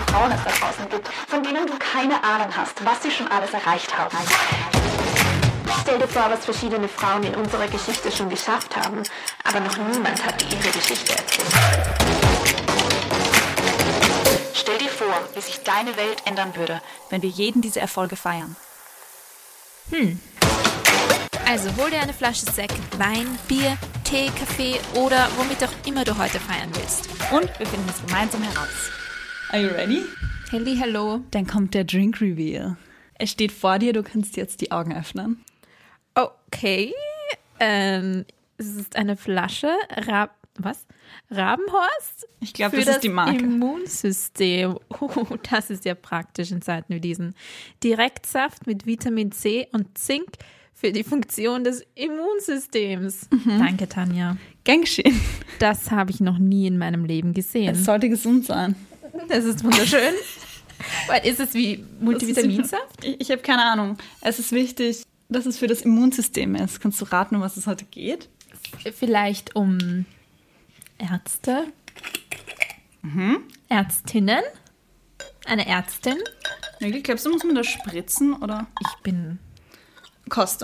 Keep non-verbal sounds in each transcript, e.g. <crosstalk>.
viele Frauen es da draußen gibt, von denen du keine Ahnung hast, was sie schon alles erreicht haben. Stell dir vor, was verschiedene Frauen in unserer Geschichte schon geschafft haben, aber noch niemand hat ihre Geschichte erzählt. Stell dir vor, wie sich deine Welt ändern würde, wenn wir jeden diese Erfolge feiern. Hm. Also hol dir eine Flasche Sekt, Wein, Bier, Tee, Kaffee oder womit auch immer du heute feiern willst. Und wir finden es gemeinsam heraus. Are you ready? Helly, hello. Dann kommt der Drink Reveal. Es steht vor dir, du kannst jetzt die Augen öffnen. Okay. Ähm, es ist eine Flasche Rab was? Rabenhorst? Ich glaube, das, das ist die Marke. Immunsystem. Uh, <laughs> das ist ja praktisch in Zeiten wie diesen. Direktsaft mit Vitamin C und Zink für die Funktion des Immunsystems. Mhm. Danke, Tanja. Gern geschehen. Das habe ich noch nie in meinem Leben gesehen. Es sollte gesund sein. Das ist wunderschön. <laughs> Ist es wie Multivitaminsaft? Ich, ich habe keine Ahnung. Es ist wichtig, dass es für das Immunsystem ist. Kannst du raten, um was es heute geht? Vielleicht um Ärzte. Mhm. Ärztinnen. Eine Ärztin. Wirklich, glaubst du, muss man das spritzen oder? Ich bin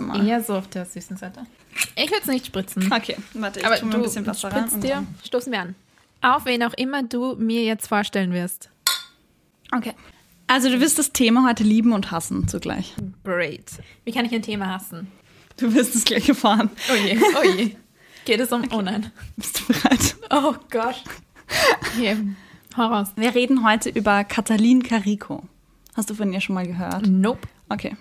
mal. Eher so auf der süßen Seite. Ich würde es nicht spritzen. Okay, warte, ich Aber tue mir ein bisschen Wasser rein. dir. Stoßen wir an. Auf wen auch immer du mir jetzt vorstellen wirst. Okay. Also du wirst das Thema heute lieben und hassen zugleich. Great. Wie kann ich ein Thema hassen? Du wirst es gleich erfahren. Oh je, oh je. Geht es um... Okay. Oh nein. Bist du bereit? Oh Gott. Okay. Horror. Wir reden heute über Katalin Carico. Hast du von ihr schon mal gehört? Nope. Okay.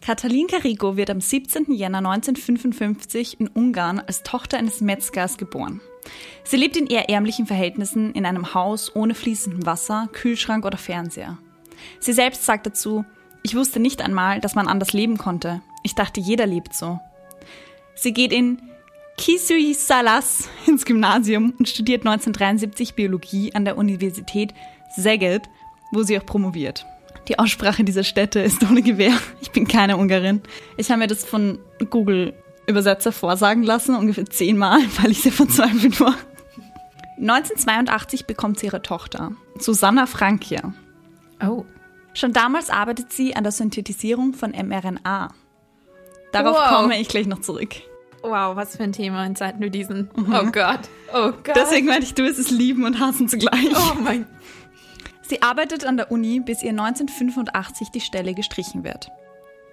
Katalin Carico wird am 17. Jänner 1955 in Ungarn als Tochter eines Metzgers geboren. Sie lebt in eher ärmlichen Verhältnissen in einem Haus ohne fließendem Wasser, Kühlschrank oder Fernseher. Sie selbst sagt dazu, ich wusste nicht einmal, dass man anders leben konnte. Ich dachte, jeder lebt so. Sie geht in Kisui Salas ins Gymnasium und studiert 1973 Biologie an der Universität Szeged, wo sie auch promoviert. Die Aussprache dieser Städte ist ohne Gewehr. Ich bin keine Ungarin. Ich habe mir das von Google Übersetzer vorsagen lassen, ungefähr zehnmal, <laughs> weil ich sehr verzweifelt war. 1982 bekommt sie ihre Tochter, Susanna Frankia. Oh. Schon damals arbeitet sie an der Synthetisierung von mRNA. Darauf wow. komme ich gleich noch zurück. Wow, was für ein Thema in Zeiten wie diesen. Mhm. Oh Gott. Oh Gott. Deswegen meinte ich, du wirst es lieben und hassen zugleich. Oh mein Sie arbeitet an der Uni, bis ihr 1985 die Stelle gestrichen wird.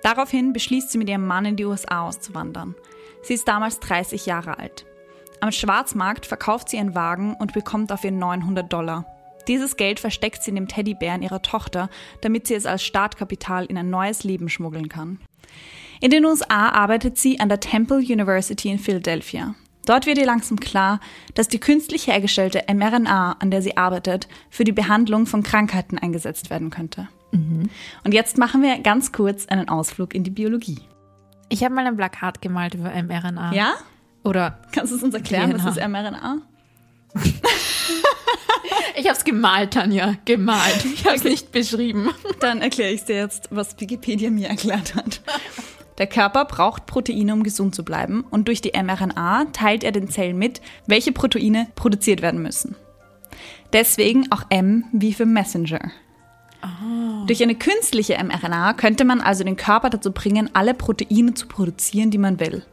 Daraufhin beschließt sie mit ihrem Mann in die USA auszuwandern. Sie ist damals 30 Jahre alt. Am Schwarzmarkt verkauft sie ihren Wagen und bekommt dafür 900 Dollar. Dieses Geld versteckt sie in dem Teddybären ihrer Tochter, damit sie es als Startkapital in ein neues Leben schmuggeln kann. In den USA arbeitet sie an der Temple University in Philadelphia. Dort wird ihr langsam klar, dass die künstlich hergestellte mRNA, an der sie arbeitet, für die Behandlung von Krankheiten eingesetzt werden könnte. Mhm. Und jetzt machen wir ganz kurz einen Ausflug in die Biologie. Ich habe mal ein Plakat gemalt über mRNA. Ja? Oder kannst du es uns erklären, DNA. was ist mRNA? <laughs> ich habe es gemalt, Tanja, gemalt. Ich habe es okay. nicht beschrieben. Dann erkläre ich dir jetzt, was Wikipedia mir erklärt hat. Der Körper braucht Proteine, um gesund zu bleiben, und durch die mRNA teilt er den Zellen mit, welche Proteine produziert werden müssen. Deswegen auch M wie für Messenger. Oh. Durch eine künstliche mRNA könnte man also den Körper dazu bringen, alle Proteine zu produzieren, die man will.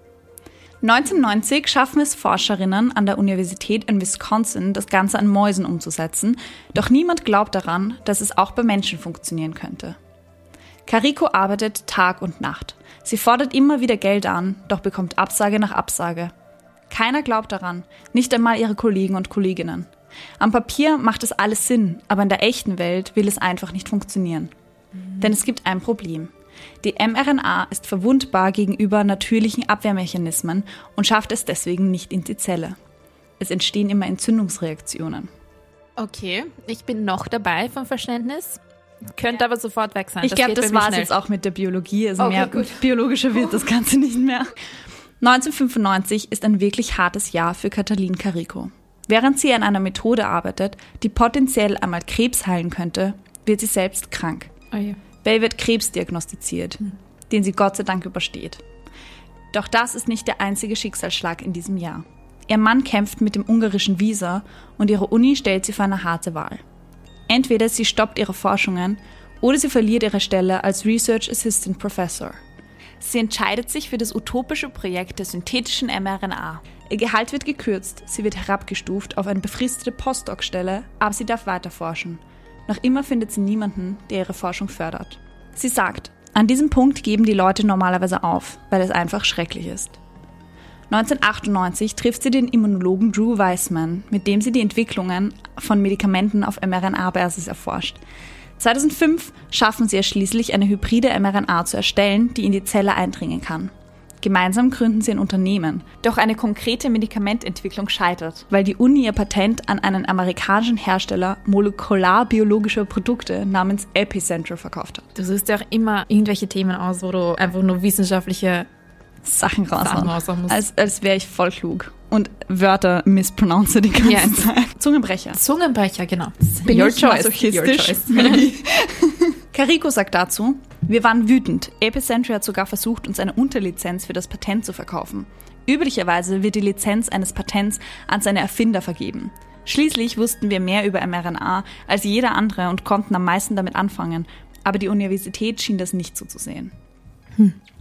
1990 schaffen es Forscherinnen an der Universität in Wisconsin, das Ganze an Mäusen umzusetzen, doch niemand glaubt daran, dass es auch bei Menschen funktionieren könnte. Carico arbeitet Tag und Nacht. Sie fordert immer wieder Geld an, doch bekommt Absage nach Absage. Keiner glaubt daran, nicht einmal ihre Kollegen und Kolleginnen. Am Papier macht es alles Sinn, aber in der echten Welt will es einfach nicht funktionieren. Mhm. Denn es gibt ein Problem. Die mRNA ist verwundbar gegenüber natürlichen Abwehrmechanismen und schafft es deswegen nicht in die Zelle. Es entstehen immer Entzündungsreaktionen. Okay, ich bin noch dabei vom Verständnis. Könnte aber sofort weg sein. Ich glaube, das war es jetzt auch mit der Biologie. Also okay, mehr gut. biologischer wird das Ganze nicht mehr. <laughs> 1995 ist ein wirklich hartes Jahr für Katalin Carico. Während sie an einer Methode arbeitet, die potenziell einmal Krebs heilen könnte, wird sie selbst krank. Oh ja. Bell wird Krebs diagnostiziert, hm. den sie Gott sei Dank übersteht. Doch das ist nicht der einzige Schicksalsschlag in diesem Jahr. Ihr Mann kämpft mit dem ungarischen Visa und ihre Uni stellt sie vor eine harte Wahl. Entweder sie stoppt ihre Forschungen oder sie verliert ihre Stelle als Research Assistant Professor. Sie entscheidet sich für das utopische Projekt der synthetischen mRNA. Ihr Gehalt wird gekürzt, sie wird herabgestuft auf eine befristete Postdoc-Stelle, aber sie darf weiter forschen. Noch immer findet sie niemanden, der ihre Forschung fördert. Sie sagt, an diesem Punkt geben die Leute normalerweise auf, weil es einfach schrecklich ist. 1998 trifft sie den Immunologen Drew Weissman, mit dem sie die Entwicklungen von Medikamenten auf mRNA-Basis erforscht. 2005 schaffen sie es schließlich, eine hybride mRNA zu erstellen, die in die Zelle eindringen kann. Gemeinsam gründen sie ein Unternehmen. Doch eine konkrete Medikamententwicklung scheitert, weil die Uni ihr Patent an einen amerikanischen Hersteller molekularbiologischer Produkte namens Epicenter verkauft hat. Du suchst ja auch immer irgendwelche Themen aus, wo du einfach nur wissenschaftliche Sachen raushauen. Sachen raushauen musst. Als, als wäre ich voll klug. Und Wörter mispronounce die ganze Ja. Zeit. Zungenbrecher. Zungenbrecher, genau. Bin Your ich choice. masochistisch? Your choice. <laughs> Carico <laughs> sagt dazu, wir waren wütend. Epicentry hat sogar versucht, uns eine Unterlizenz für das Patent zu verkaufen. Üblicherweise wird die Lizenz eines Patents an seine Erfinder vergeben. Schließlich wussten wir mehr über mRNA als jeder andere und konnten am meisten damit anfangen. Aber die Universität schien das nicht so zu sehen.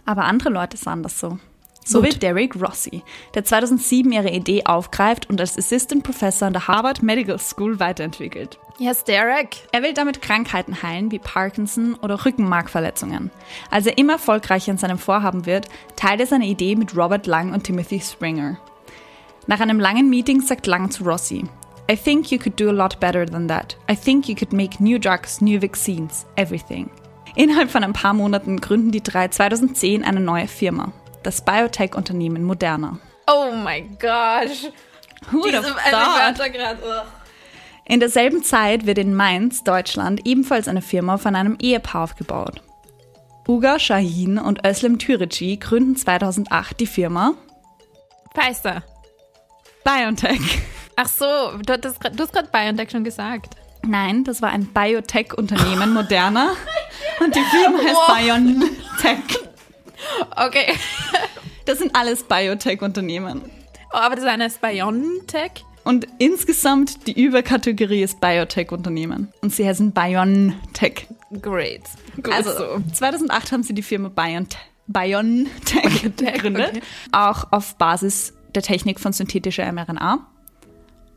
Aber andere Leute sahen das so. So Gut. Derek Rossi, der 2007 ihre Idee aufgreift und als Assistant Professor an der Harvard Medical School weiterentwickelt. Yes, Derek. Er will damit Krankheiten heilen wie Parkinson oder Rückenmarkverletzungen. Als er immer erfolgreicher in seinem Vorhaben wird, teilt er seine Idee mit Robert Lang und Timothy Springer. Nach einem langen Meeting sagt Lang zu Rossi, I think you could do a lot better than that. I think you could make new drugs, new vaccines, everything. Innerhalb von ein paar Monaten gründen die drei 2010 eine neue Firma, das Biotech-Unternehmen Moderna. Oh mein Gott. In derselben Zeit wird in Mainz, Deutschland, ebenfalls eine Firma von einem Ehepaar aufgebaut. Uga Shahin und Özlem Türeci gründen 2008 die Firma Pfizer. BioNTech. Ach so, du, grad- du hast gerade BioNTech schon gesagt. Nein, das war ein Biotech-Unternehmen, Moderna. <laughs> Und die Firma heißt BioNTech. Okay. Das sind alles Biotech-Unternehmen. Oh, aber das eine ist BioNTech. Und insgesamt die Überkategorie ist Biotech-Unternehmen. Und sie heißen BioNTech. Great. Gut Also so. 2008 haben sie die Firma BioNTech, BioNTech gegründet, okay. auch auf Basis der Technik von synthetischer mRNA.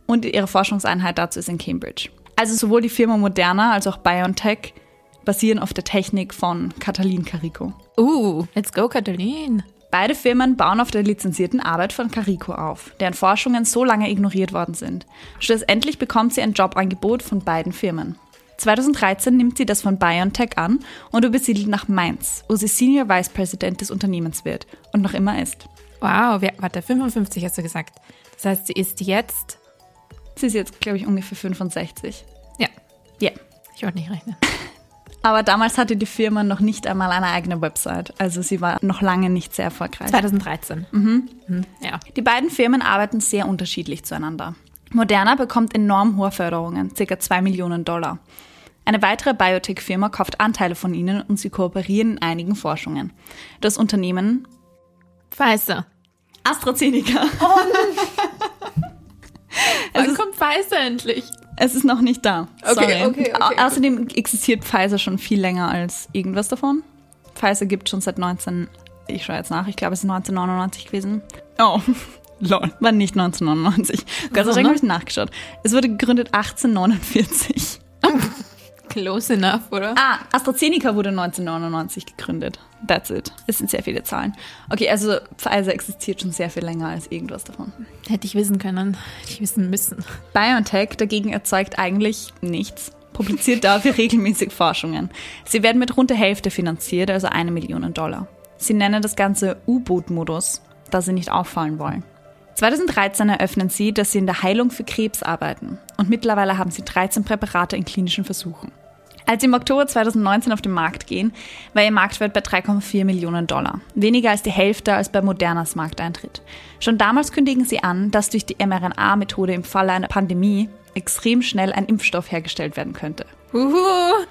Und ihre Forschungseinheit dazu ist in Cambridge. Also sowohl die Firma Moderna als auch BioNTech basieren auf der Technik von Katalin Carico. Uh, let's go, Katalin. Beide Firmen bauen auf der lizenzierten Arbeit von Carico auf, deren Forschungen so lange ignoriert worden sind. Schlussendlich bekommt sie ein Jobangebot von beiden Firmen. 2013 nimmt sie das von BioNTech an und übersiedelt nach Mainz, wo sie Senior Vice President des Unternehmens wird und noch immer ist. Wow, wer, warte, 55 hast du gesagt. Das heißt, sie ist jetzt. Sie ist jetzt, glaube ich, ungefähr 65. Ja, Ja. ich wollte nicht rechnen. Aber damals hatte die Firma noch nicht einmal eine eigene Website, also sie war noch lange nicht sehr erfolgreich. 2013. Mhm. Ja. Die beiden Firmen arbeiten sehr unterschiedlich zueinander. Moderna bekommt enorm hohe Förderungen, ca. 2 Millionen Dollar. Eine weitere Biotech-Firma kauft Anteile von ihnen und sie kooperieren in einigen Forschungen. Das Unternehmen Pfizer. AstraZeneca. <laughs> Wann kommt Pfizer endlich? Es ist noch nicht da. Okay, Sorry. okay, okay, Au- Außerdem existiert Pfizer schon viel länger als irgendwas davon. Pfizer gibt schon seit 19, ich schaue jetzt nach, ich glaube es ist 1999 gewesen. Oh, <laughs> lol, war nicht 1999. Gott sei Dank habe ich nachgeschaut. Es wurde gegründet 1849. <laughs> Close enough, oder? Ah, AstraZeneca wurde 1999 gegründet. That's it. Es sind sehr viele Zahlen. Okay, also Pfizer existiert schon sehr viel länger als irgendwas davon. Hätte ich wissen können. Hätte ich wissen müssen. BioNTech dagegen erzeugt eigentlich nichts, publiziert dafür <laughs> regelmäßig Forschungen. Sie werden mit rund der Hälfte finanziert, also eine Million Dollar. Sie nennen das Ganze U-Boot-Modus, da sie nicht auffallen wollen. 2013 eröffnen sie, dass sie in der Heilung für Krebs arbeiten und mittlerweile haben sie 13 Präparate in klinischen Versuchen. Als sie im Oktober 2019 auf den Markt gehen, war ihr Marktwert bei 3,4 Millionen Dollar. Weniger als die Hälfte als bei Modernas Markteintritt. Schon damals kündigen sie an, dass durch die mRNA-Methode im Falle einer Pandemie extrem schnell ein Impfstoff hergestellt werden könnte. Uhu.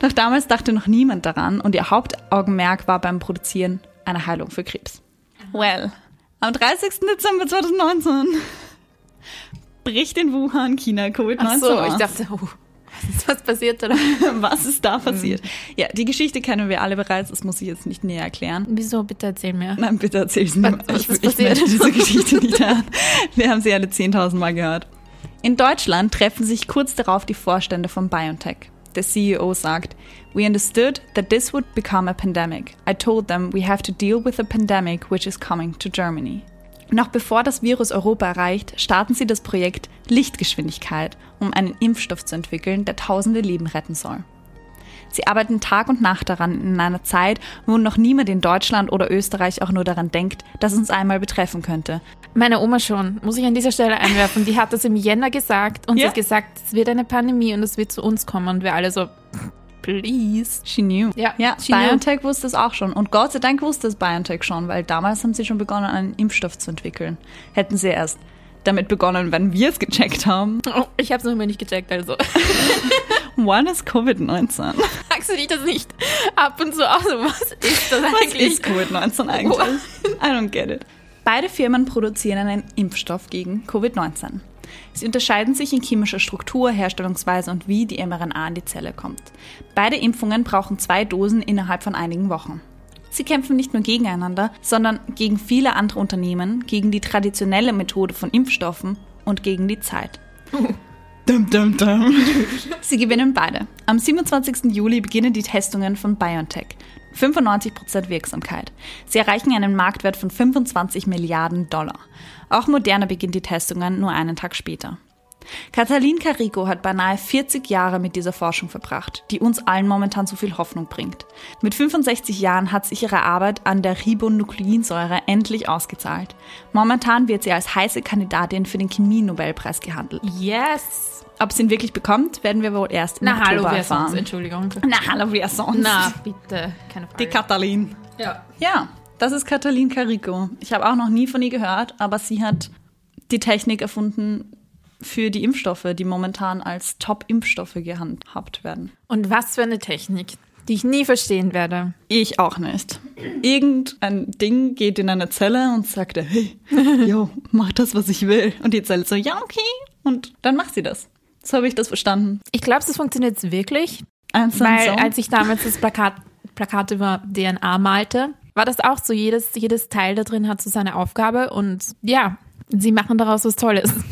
Doch damals dachte noch niemand daran und ihr Hauptaugenmerk war beim Produzieren einer Heilung für Krebs. Well, am 30. Dezember 2019 bricht in Wuhan, China, Covid-19 Ach so, aus. ich dachte, oh, Ist was passiert, oder? <laughs> Was ist da passiert? Ja, die Geschichte kennen wir alle bereits, das muss ich jetzt nicht näher erklären. Wieso? Bitte erzähl mir. Nein, bitte erzähl es mir. Was Ich, ist ich passiert? möchte diese <laughs> Geschichte nicht hören. Wir haben sie alle 10.000 Mal gehört. In Deutschland treffen sich kurz darauf die Vorstände von BioNTech. Der CEO sagt, We understood that this would become a pandemic. I told them we have to deal with a pandemic which is coming to Germany. Noch bevor das Virus Europa erreicht, starten sie das Projekt Lichtgeschwindigkeit, um einen Impfstoff zu entwickeln, der tausende Leben retten soll. Sie arbeiten Tag und Nacht daran in einer Zeit, wo noch niemand in Deutschland oder Österreich auch nur daran denkt, dass es uns einmal betreffen könnte. Meine Oma schon, muss ich an dieser Stelle einwerfen. Die hat das im Jänner gesagt und Ja. sie hat gesagt, es wird eine Pandemie und es wird zu uns kommen. Und wir alle so, please. She knew. Ja, ja she knew. BioNTech wusste es auch schon. Und Gott sei Dank wusste es BioNTech schon, weil damals haben sie schon begonnen, einen Impfstoff zu entwickeln. Hätten sie erst damit begonnen, wenn wir es gecheckt haben. Oh, ich habe es noch immer nicht gecheckt, also. <laughs> One is Covid-19. Sagst du dich das nicht ab und zu aus? Was ist das Was eigentlich? ist Covid-19 eigentlich? I don't get it. Beide Firmen produzieren einen Impfstoff gegen Covid-19. Sie unterscheiden sich in chemischer Struktur, Herstellungsweise und wie die mRNA in die Zelle kommt. Beide Impfungen brauchen zwei Dosen innerhalb von einigen Wochen. Sie kämpfen nicht nur gegeneinander, sondern gegen viele andere Unternehmen, gegen die traditionelle Methode von Impfstoffen und gegen die Zeit. <laughs> Dum, dum, dum. Sie gewinnen beide. Am 27. Juli beginnen die Testungen von BioNTech. 95% Wirksamkeit. Sie erreichen einen Marktwert von 25 Milliarden Dollar. Auch Moderna beginnt die Testungen nur einen Tag später. Katalin Carico hat beinahe 40 Jahre mit dieser Forschung verbracht, die uns allen momentan so viel Hoffnung bringt. Mit 65 Jahren hat sich ihre Arbeit an der Ribonukleinsäure endlich ausgezahlt. Momentan wird sie als heiße Kandidatin für den Chemie-Nobelpreis gehandelt. Yes. Ob sie ihn wirklich bekommt, werden wir wohl erst im Na, hallo, Oktober sonst? erfahren. Entschuldigung. Na, hallo, wer sonst? Na, bitte. Keine Frage. die Katalin. ja. Ja, das ist Katalin Carico. Ich habe auch noch nie von ihr gehört, aber sie hat die Technik erfunden für die Impfstoffe, die momentan als Top-Impfstoffe gehandhabt werden. Und was für eine Technik, die ich nie verstehen werde. Ich auch nicht. Irgendein Ding geht in eine Zelle und sagt, hey, <laughs> yo, mach das, was ich will. Und die Zelle so, ja, okay. Und dann macht sie das. So habe ich das verstanden. Ich glaube, das funktioniert jetzt wirklich, Eins und weil so. als ich damals das Plakat, Plakat über DNA malte, war das auch so, jedes, jedes Teil da drin hat so seine Aufgabe und ja, sie machen daraus was Tolles. <laughs>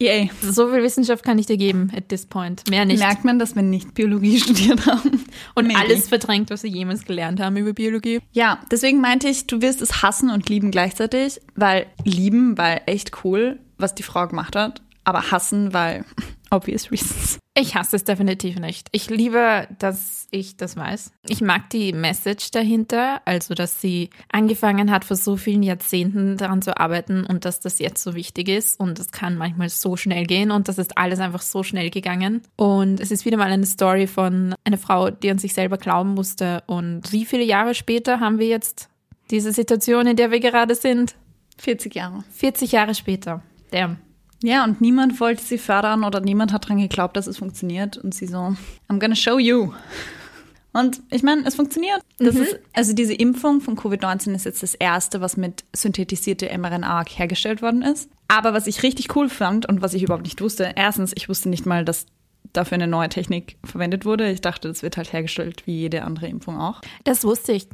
Yay. So viel Wissenschaft kann ich dir geben at this point. Mehr nicht. Merkt man, dass wir nicht Biologie <laughs> studiert haben. und Maybe. alles verdrängt, was wir jemals gelernt haben über Biologie. Ja, deswegen meinte ich, du wirst es hassen und lieben gleichzeitig, weil lieben, weil echt cool, was die Frau gemacht hat, aber hassen, weil obvious reasons. Ich hasse es definitiv nicht. Ich liebe, dass ich das weiß. Ich mag die Message dahinter, also dass sie angefangen hat, vor so vielen Jahrzehnten daran zu arbeiten und dass das jetzt so wichtig ist und es kann manchmal so schnell gehen und das ist alles einfach so schnell gegangen. Und es ist wieder mal eine Story von einer Frau, die an sich selber glauben musste. Und wie viele Jahre später haben wir jetzt diese Situation, in der wir gerade sind? 40 Jahre. 40 Jahre später. Damn. Ja, und niemand wollte sie fördern oder niemand hat dran geglaubt, dass es funktioniert. Und sie so, I'm gonna show you. Und ich meine, es funktioniert. Das ist, also diese Impfung von Covid-19 ist jetzt das erste, was mit synthetisierter mRNA hergestellt worden ist. Aber was ich richtig cool fand und was ich überhaupt nicht wusste, erstens, ich wusste nicht mal, dass dafür eine neue Technik verwendet wurde. Ich dachte, das wird halt hergestellt wie jede andere Impfung auch. Das wusste ich.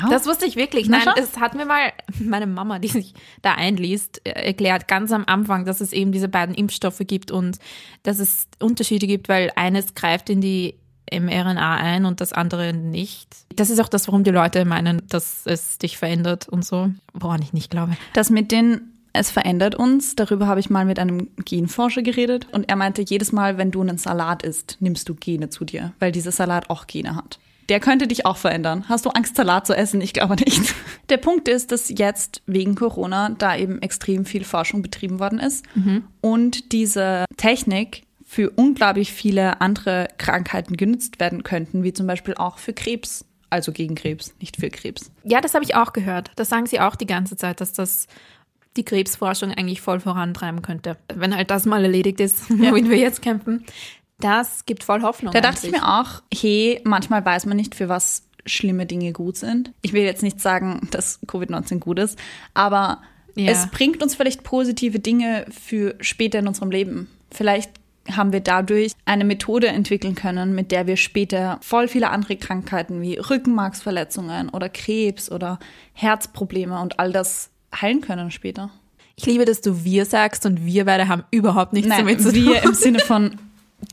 Wow. Das wusste ich wirklich. Nein, es hat mir mal <laughs> meine Mama, die sich da einliest, äh, erklärt, ganz am Anfang, dass es eben diese beiden Impfstoffe gibt und dass es Unterschiede gibt, weil eines greift in die mRNA ein und das andere nicht. Das ist auch das, warum die Leute meinen, dass es dich verändert und so, woran ich nicht glaube. Das mit den es verändert uns, darüber habe ich mal mit einem Genforscher geredet und er meinte, jedes Mal, wenn du einen Salat isst, nimmst du Gene zu dir, weil dieser Salat auch Gene hat. Der könnte dich auch verändern. Hast du Angst, Salat zu essen? Ich glaube nicht. Der Punkt ist, dass jetzt wegen Corona da eben extrem viel Forschung betrieben worden ist und diese Technik für unglaublich viele andere Krankheiten genutzt werden könnten, wie zum Beispiel auch für Krebs. Also gegen Krebs, nicht für Krebs. Ja, das habe ich auch gehört. Das sagen sie auch die ganze Zeit, dass das die Krebsforschung eigentlich voll vorantreiben könnte. Wenn halt das mal erledigt ist, <laughs> womit wir jetzt kämpfen. Das gibt voll Hoffnung. Da dachte ich mir auch, hey, manchmal weiß man nicht, für was schlimme Dinge gut sind. Ich will jetzt nicht sagen, dass Covid-19 gut ist, aber Ja. es bringt uns vielleicht positive Dinge für später in unserem Leben. Vielleicht haben wir dadurch eine Methode entwickeln können, mit der wir später voll viele andere Krankheiten wie Rückenmarksverletzungen oder Krebs oder Herzprobleme und all das heilen können später. Ich liebe, dass du wir sagst und wir beide haben überhaupt nichts Nein, damit zu tun. wir im Sinne von <laughs>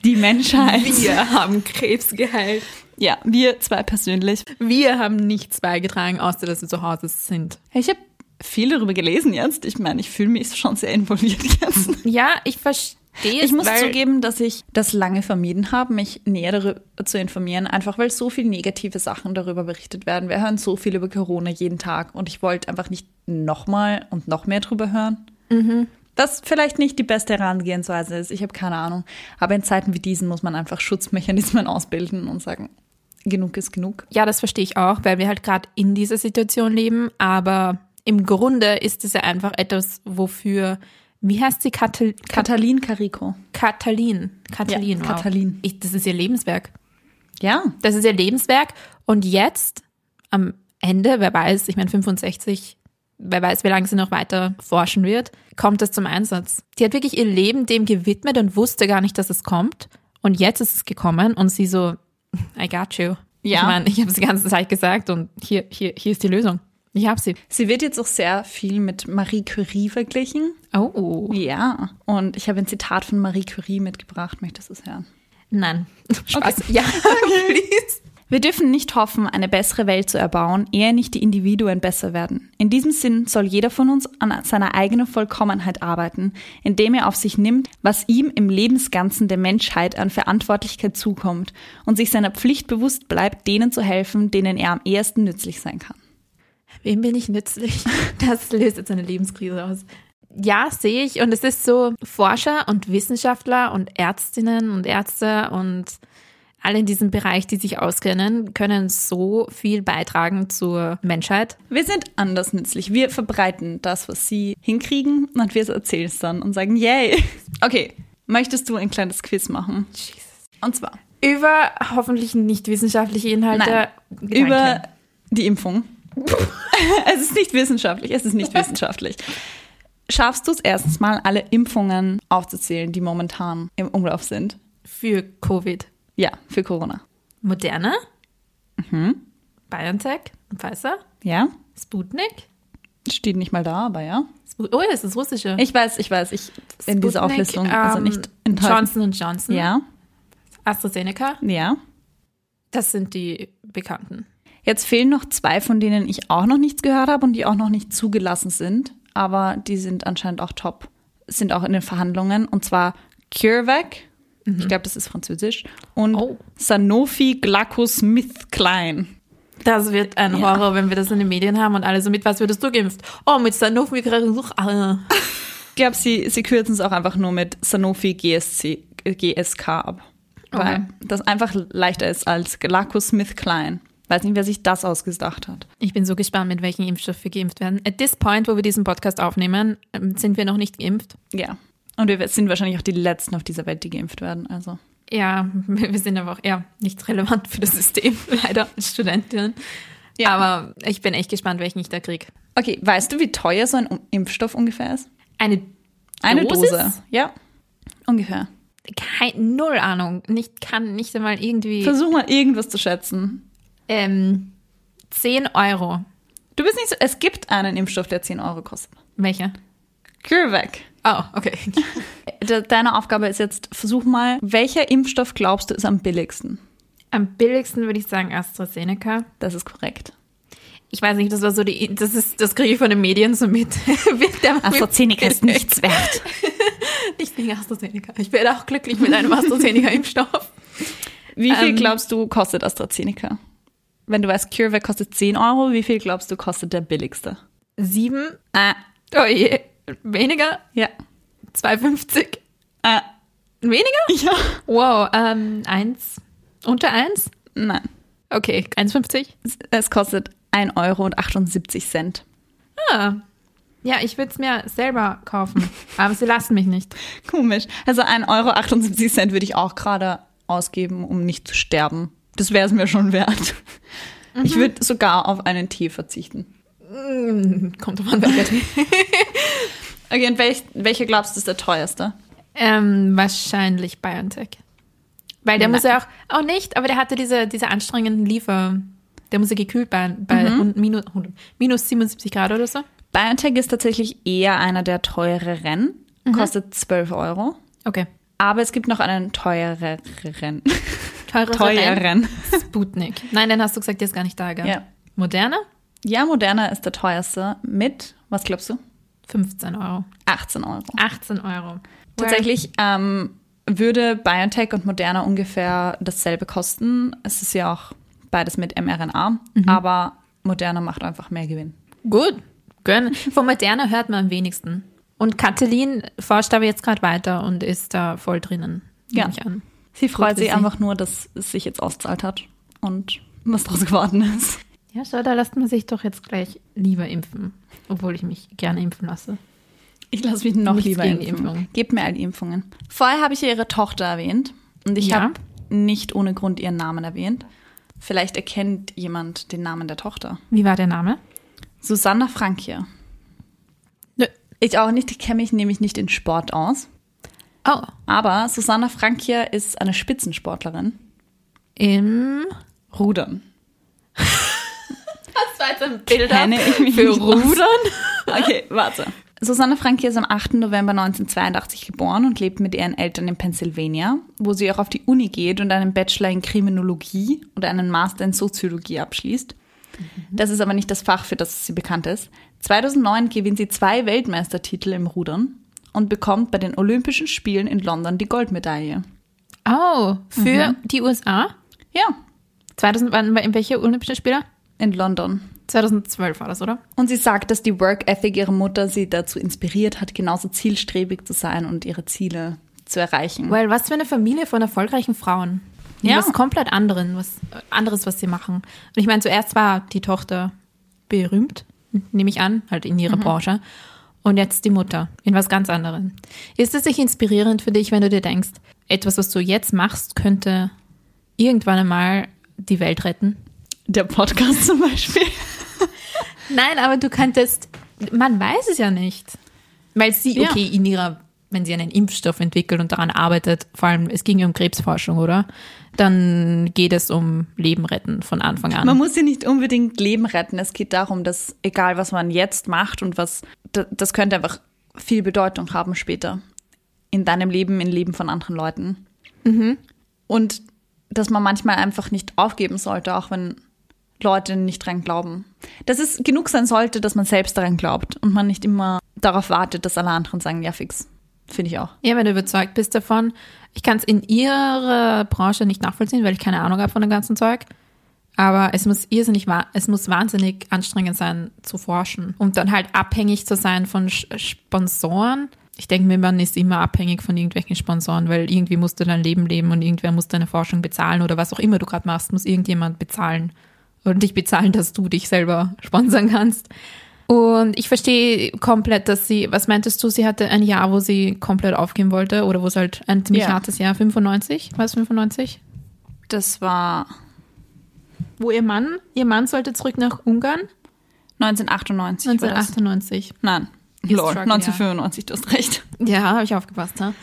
die Menschheit. Wir haben Krebs geheilt. Ja, wir zwei persönlich. Wir haben nichts beigetragen, außer dass wir zu Hause sind. Ich habe viel darüber gelesen jetzt. Ich meine, ich fühle mich schon sehr involviert jetzt. Ja, ich verstehe es. Ich muss zugeben, dass ich das lange vermieden habe, mich näher darüber zu informieren, einfach weil so viele negative Sachen darüber berichtet werden. Wir hören so viel über Corona jeden Tag und ich wollte einfach nicht nochmal und noch mehr drüber hören. Was vielleicht nicht die beste Herangehensweise ist, ich habe keine Ahnung. Aber in Zeiten wie diesen muss man einfach Schutzmechanismen <laughs> ausbilden und sagen, genug ist genug. Ja, das verstehe ich auch, weil wir halt gerade in dieser Situation leben. Aber im Grunde ist es ja einfach etwas, wofür, wie heißt sie? Katal Kat Katalin Carico. Katalin. Katalin, Ja, wow. Katalin. Ich, das ist ihr Lebenswerk. Ja, Das ist ihr Lebenswerk. Und jetzt, am Ende, wer weiß, ich meine 65, wer weiß, wie lange sie noch weiter forschen wird, kommt das zum Einsatz. Sie hat wirklich ihr Leben dem gewidmet und wusste gar nicht, dass es kommt. Und jetzt ist es gekommen und sie so, I got you. Ja. Ich meine, ich habe es die ganze Zeit gesagt und hier, hier, hier ist die Lösung. Ich habe sie. sie wird jetzt auch sehr viel mit Marie Curie verglichen. Oh. Ja, und ich habe ein Zitat von Marie Curie mitgebracht. Möchtest du es hören? Nein. <laughs> Spaß. Ja, <laughs> <laughs> please. Wir dürfen nicht hoffen, eine bessere Welt zu erbauen, ehe nicht die Individuen besser werden. In diesem Sinn soll jeder von uns an seiner eigenen Vollkommenheit arbeiten, indem er auf sich nimmt, was ihm im Lebensganzen der Menschheit an Verantwortlichkeit zukommt und sich seiner Pflicht bewusst bleibt, denen zu helfen, denen er am ehesten nützlich sein kann. Wem bin ich nützlich? <laughs> Das löst jetzt eine Lebenskrise aus. Ja, sehe ich. Und es ist so, Forscher und Wissenschaftler und Ärztinnen und Ärzte und alle in diesem Bereich, die sich auskennen, können so viel beitragen zur Menschheit. Wir sind anders nützlich. Wir verbreiten das, was sie hinkriegen und wir erzählen es dann und sagen, yay. Okay, möchtest du ein kleines Quiz machen? Und zwar Über hoffentlich nicht wissenschaftliche Inhalte. Nein, über die Impfung. <laughs> es ist nicht wissenschaftlich, es ist nicht wissenschaftlich. Schaffst du es erstens mal, alle Impfungen aufzuzählen, die momentan im Umlauf sind? Für Covid. Ja, für Corona. Moderna. BioNTech. Pfizer. Ja? Sputnik. Steht nicht mal da, aber ja. Sput oh ja, das ist russische. Ich weiß, ich weiß, ich in dieser Sputnik, Auflistung also ähm, nicht enthalten. Johnson Johnson. Ja, AstraZeneca. ja. Das sind die bekannten. Jetzt fehlen noch zwei, von denen ich auch noch nichts gehört habe und die auch noch nicht zugelassen sind. Aber die sind anscheinend auch top. Sind auch in den Verhandlungen. Und zwar CureVac. Ich glaube, das ist französisch. Und Oh. Sanofi GlaxoSmithKline. Das wird ein Ja. Horror, wenn wir das in den Medien haben und alle so, mit was würdest du geimpft? Oh, mit Sanofi. Ah. Ich glaube, sie, sie kürzen es auch einfach nur mit Sanofi GSC, äh, GSK ab. Weil Okay. das einfach leichter ist als GlaxoSmithKline. Weiß nicht, wer sich das ausgedacht hat. Ich bin so gespannt, mit welchen Impfstoff wir geimpft werden. At this point, wo wir diesen Podcast aufnehmen, ähm, sind wir noch nicht geimpft. Ja. Und wir sind wahrscheinlich auch die Letzten auf dieser Welt, die geimpft werden. Also. Ja, wir sind aber auch eher nicht relevant für das System, <laughs> leider, als Studentin. Ja. Aber ich bin echt gespannt, welchen ich da krieg. Okay, weißt du, wie teuer so ein Impfstoff ungefähr ist? Eine Eine Dosis? Dose. Ja. Ungefähr. kein, null Ahnung. Nicht, kann nicht einmal irgendwie. Versuch mal irgendwas zu schätzen. Ähm, 10 Euro. Du bist nicht so. Es gibt einen Impfstoff, der 10 Euro kostet. Welcher? CureVac. Oh, okay. <laughs> De- Deine Aufgabe ist jetzt, versuch mal, welcher Impfstoff glaubst du ist am billigsten? Am billigsten würde ich sagen AstraZeneca. Das ist korrekt. Ich weiß nicht, das war so die, das ist, das kriege ich von den Medien so mit. <laughs> AstraZeneca ist nichts wert. <laughs> Nicht wegen AstraZeneca. Ich werde auch glücklich mit einem AstraZeneca-Impfstoff. Wie viel Ähm. glaubst du kostet AstraZeneca? Wenn du weißt, CureVac kostet 10 Euro, wie viel glaubst du kostet der billigste? Sieben. Ah, Oh je. Weniger? ja. 2,50. Ah, Weniger? ja. Wow, ähm, eins. Unter eins? Nein. Okay, 1,50. Es- Es kostet 1 Euro und 78 Cent. Ah. Ja, ich würde es mir selber kaufen. Aber sie lassen mich nicht. <laughs> Komisch. Also 1 Euro 78 Cent würde ich auch gerade ausgeben, um nicht zu sterben. Das wäre es mir schon wert. Ich würde sogar auf einen Tee verzichten. Mm, Kommt drauf an, welcher Tee. <laughs> Okay, und welch, welcher glaubst du ist der teuerste? Ähm, wahrscheinlich BioNTech. Weil der Nein. muss ja auch, auch nicht, aber der hatte diese, diese anstrengenden Liefer, der muss ja gekühlt bei, bei hund- minus, minus 77 Grad oder so. BioNTech ist tatsächlich eher einer der teureren, kostet 12 Euro. Okay. Aber es gibt noch einen teureren. Teure Teuren. Sputnik. Nein, den hast du gesagt, der ist gar nicht da, gell? Ja. Moderne? Ja, Moderna ist der teuerste mit, was glaubst du? 15 Euro. 18 Euro. 18 Euro. Tatsächlich ähm, würde BioNTech und Moderna ungefähr dasselbe kosten. Es ist ja auch beides mit mRNA, aber Moderna macht einfach mehr Gewinn. Gut. Gönn. Von Moderna hört man am wenigsten. Und Katalin forscht aber jetzt gerade weiter und ist da voll drinnen. Ja. Ich an. Sie freut sich einfach nur, dass es sich jetzt auszahlt hat und was draus geworden ist. Ja, schau, da lässt man sich doch jetzt gleich lieber impfen. Obwohl ich mich gerne impfen lasse. Ich lasse mich noch Nichts lieber impfen. Impfung. Gebt mir all die Impfungen. Vorher habe ich ja ihre Tochter erwähnt und ich Ja. habe nicht ohne Grund ihren Namen erwähnt. Vielleicht erkennt jemand den Namen der Tochter. Wie war der Name? Susanna Frankia. Nö. Ich auch nicht, ich kenne mich nämlich nicht in Sport aus. Oh, Aber Susanna Frankia ist eine Spitzensportlerin. im. Rudern. <laughs> Das war jetzt ein Bild für. Rudern. <laughs> Okay, warte. Susanne Franke ist am 8. November 1982 geboren und lebt mit ihren Eltern in Pennsylvania, wo sie auch auf die Uni geht und einen Bachelor in Kriminologie und einen Master in Soziologie abschließt. Das ist aber nicht das Fach, für das sie bekannt ist. 2009 gewinnt sie zwei Weltmeistertitel im Rudern und bekommt bei den Olympischen Spielen in London die Goldmedaille. Oh, für die USA? Ja, 2000, wann, in welche Olympischen Spiele? In London. 2012 war das, oder? Und sie sagt, dass die Work Ethic ihrer Mutter sie dazu inspiriert hat, genauso zielstrebig zu sein und ihre Ziele zu erreichen. Well, was für eine Familie von erfolgreichen Frauen. Ja. Was komplett anderen, was, anderes, was sie machen. Und ich meine, zuerst war die Tochter berühmt, nehme ich an, halt in ihrer Branche. Und jetzt die Mutter in was ganz anderem. Ist es sich inspirierend für dich, wenn du dir denkst, etwas, was du jetzt machst, könnte irgendwann einmal die Welt retten? Der Podcast zum Beispiel. Nein, aber du könntest, man weiß es ja nicht. Weil sie, Ja. okay, in ihrer, wenn sie einen Impfstoff entwickelt und daran arbeitet, vor allem, es ging ja um Krebsforschung, oder? Dann geht es um Leben retten von Anfang an. Man muss ja nicht unbedingt Leben retten. Es geht darum, dass egal was man jetzt macht und was, da- das könnte einfach viel Bedeutung haben später. In deinem Leben, im Leben von anderen Leuten. Und dass man manchmal einfach nicht aufgeben sollte, auch wenn Leute nicht dran glauben. Dass es genug sein sollte, dass man selbst daran glaubt und man nicht immer darauf wartet, dass alle anderen sagen, ja fix. Finde ich auch. Ja, wenn du überzeugt bist davon. Ich kann es in ihrer Branche nicht nachvollziehen, weil ich keine Ahnung habe von dem ganzen Zeug. Aber es muss irrsinnig, es muss wahnsinnig anstrengend sein zu forschen und dann halt abhängig zu sein von Sponsoren. Ich denke mir, man ist immer abhängig von irgendwelchen Sponsoren, weil irgendwie musst du dein Leben leben und irgendwer muss deine Forschung bezahlen oder was auch immer du gerade machst, muss irgendjemand bezahlen und dich bezahlen, dass du dich selber sponsern kannst. Und ich verstehe komplett, dass sie, was meintest du, sie hatte ein Jahr, wo sie komplett aufgeben wollte oder wo es halt ein ziemlich Ja. hartes Jahr, 95, war es 95? Das war Wo ihr Mann, ihr Mann sollte zurück nach Ungarn? 1998. war das. 1998. Nein. Lol, Struggle, 1995, du hast recht. Ja, habe ich aufgepasst, ha?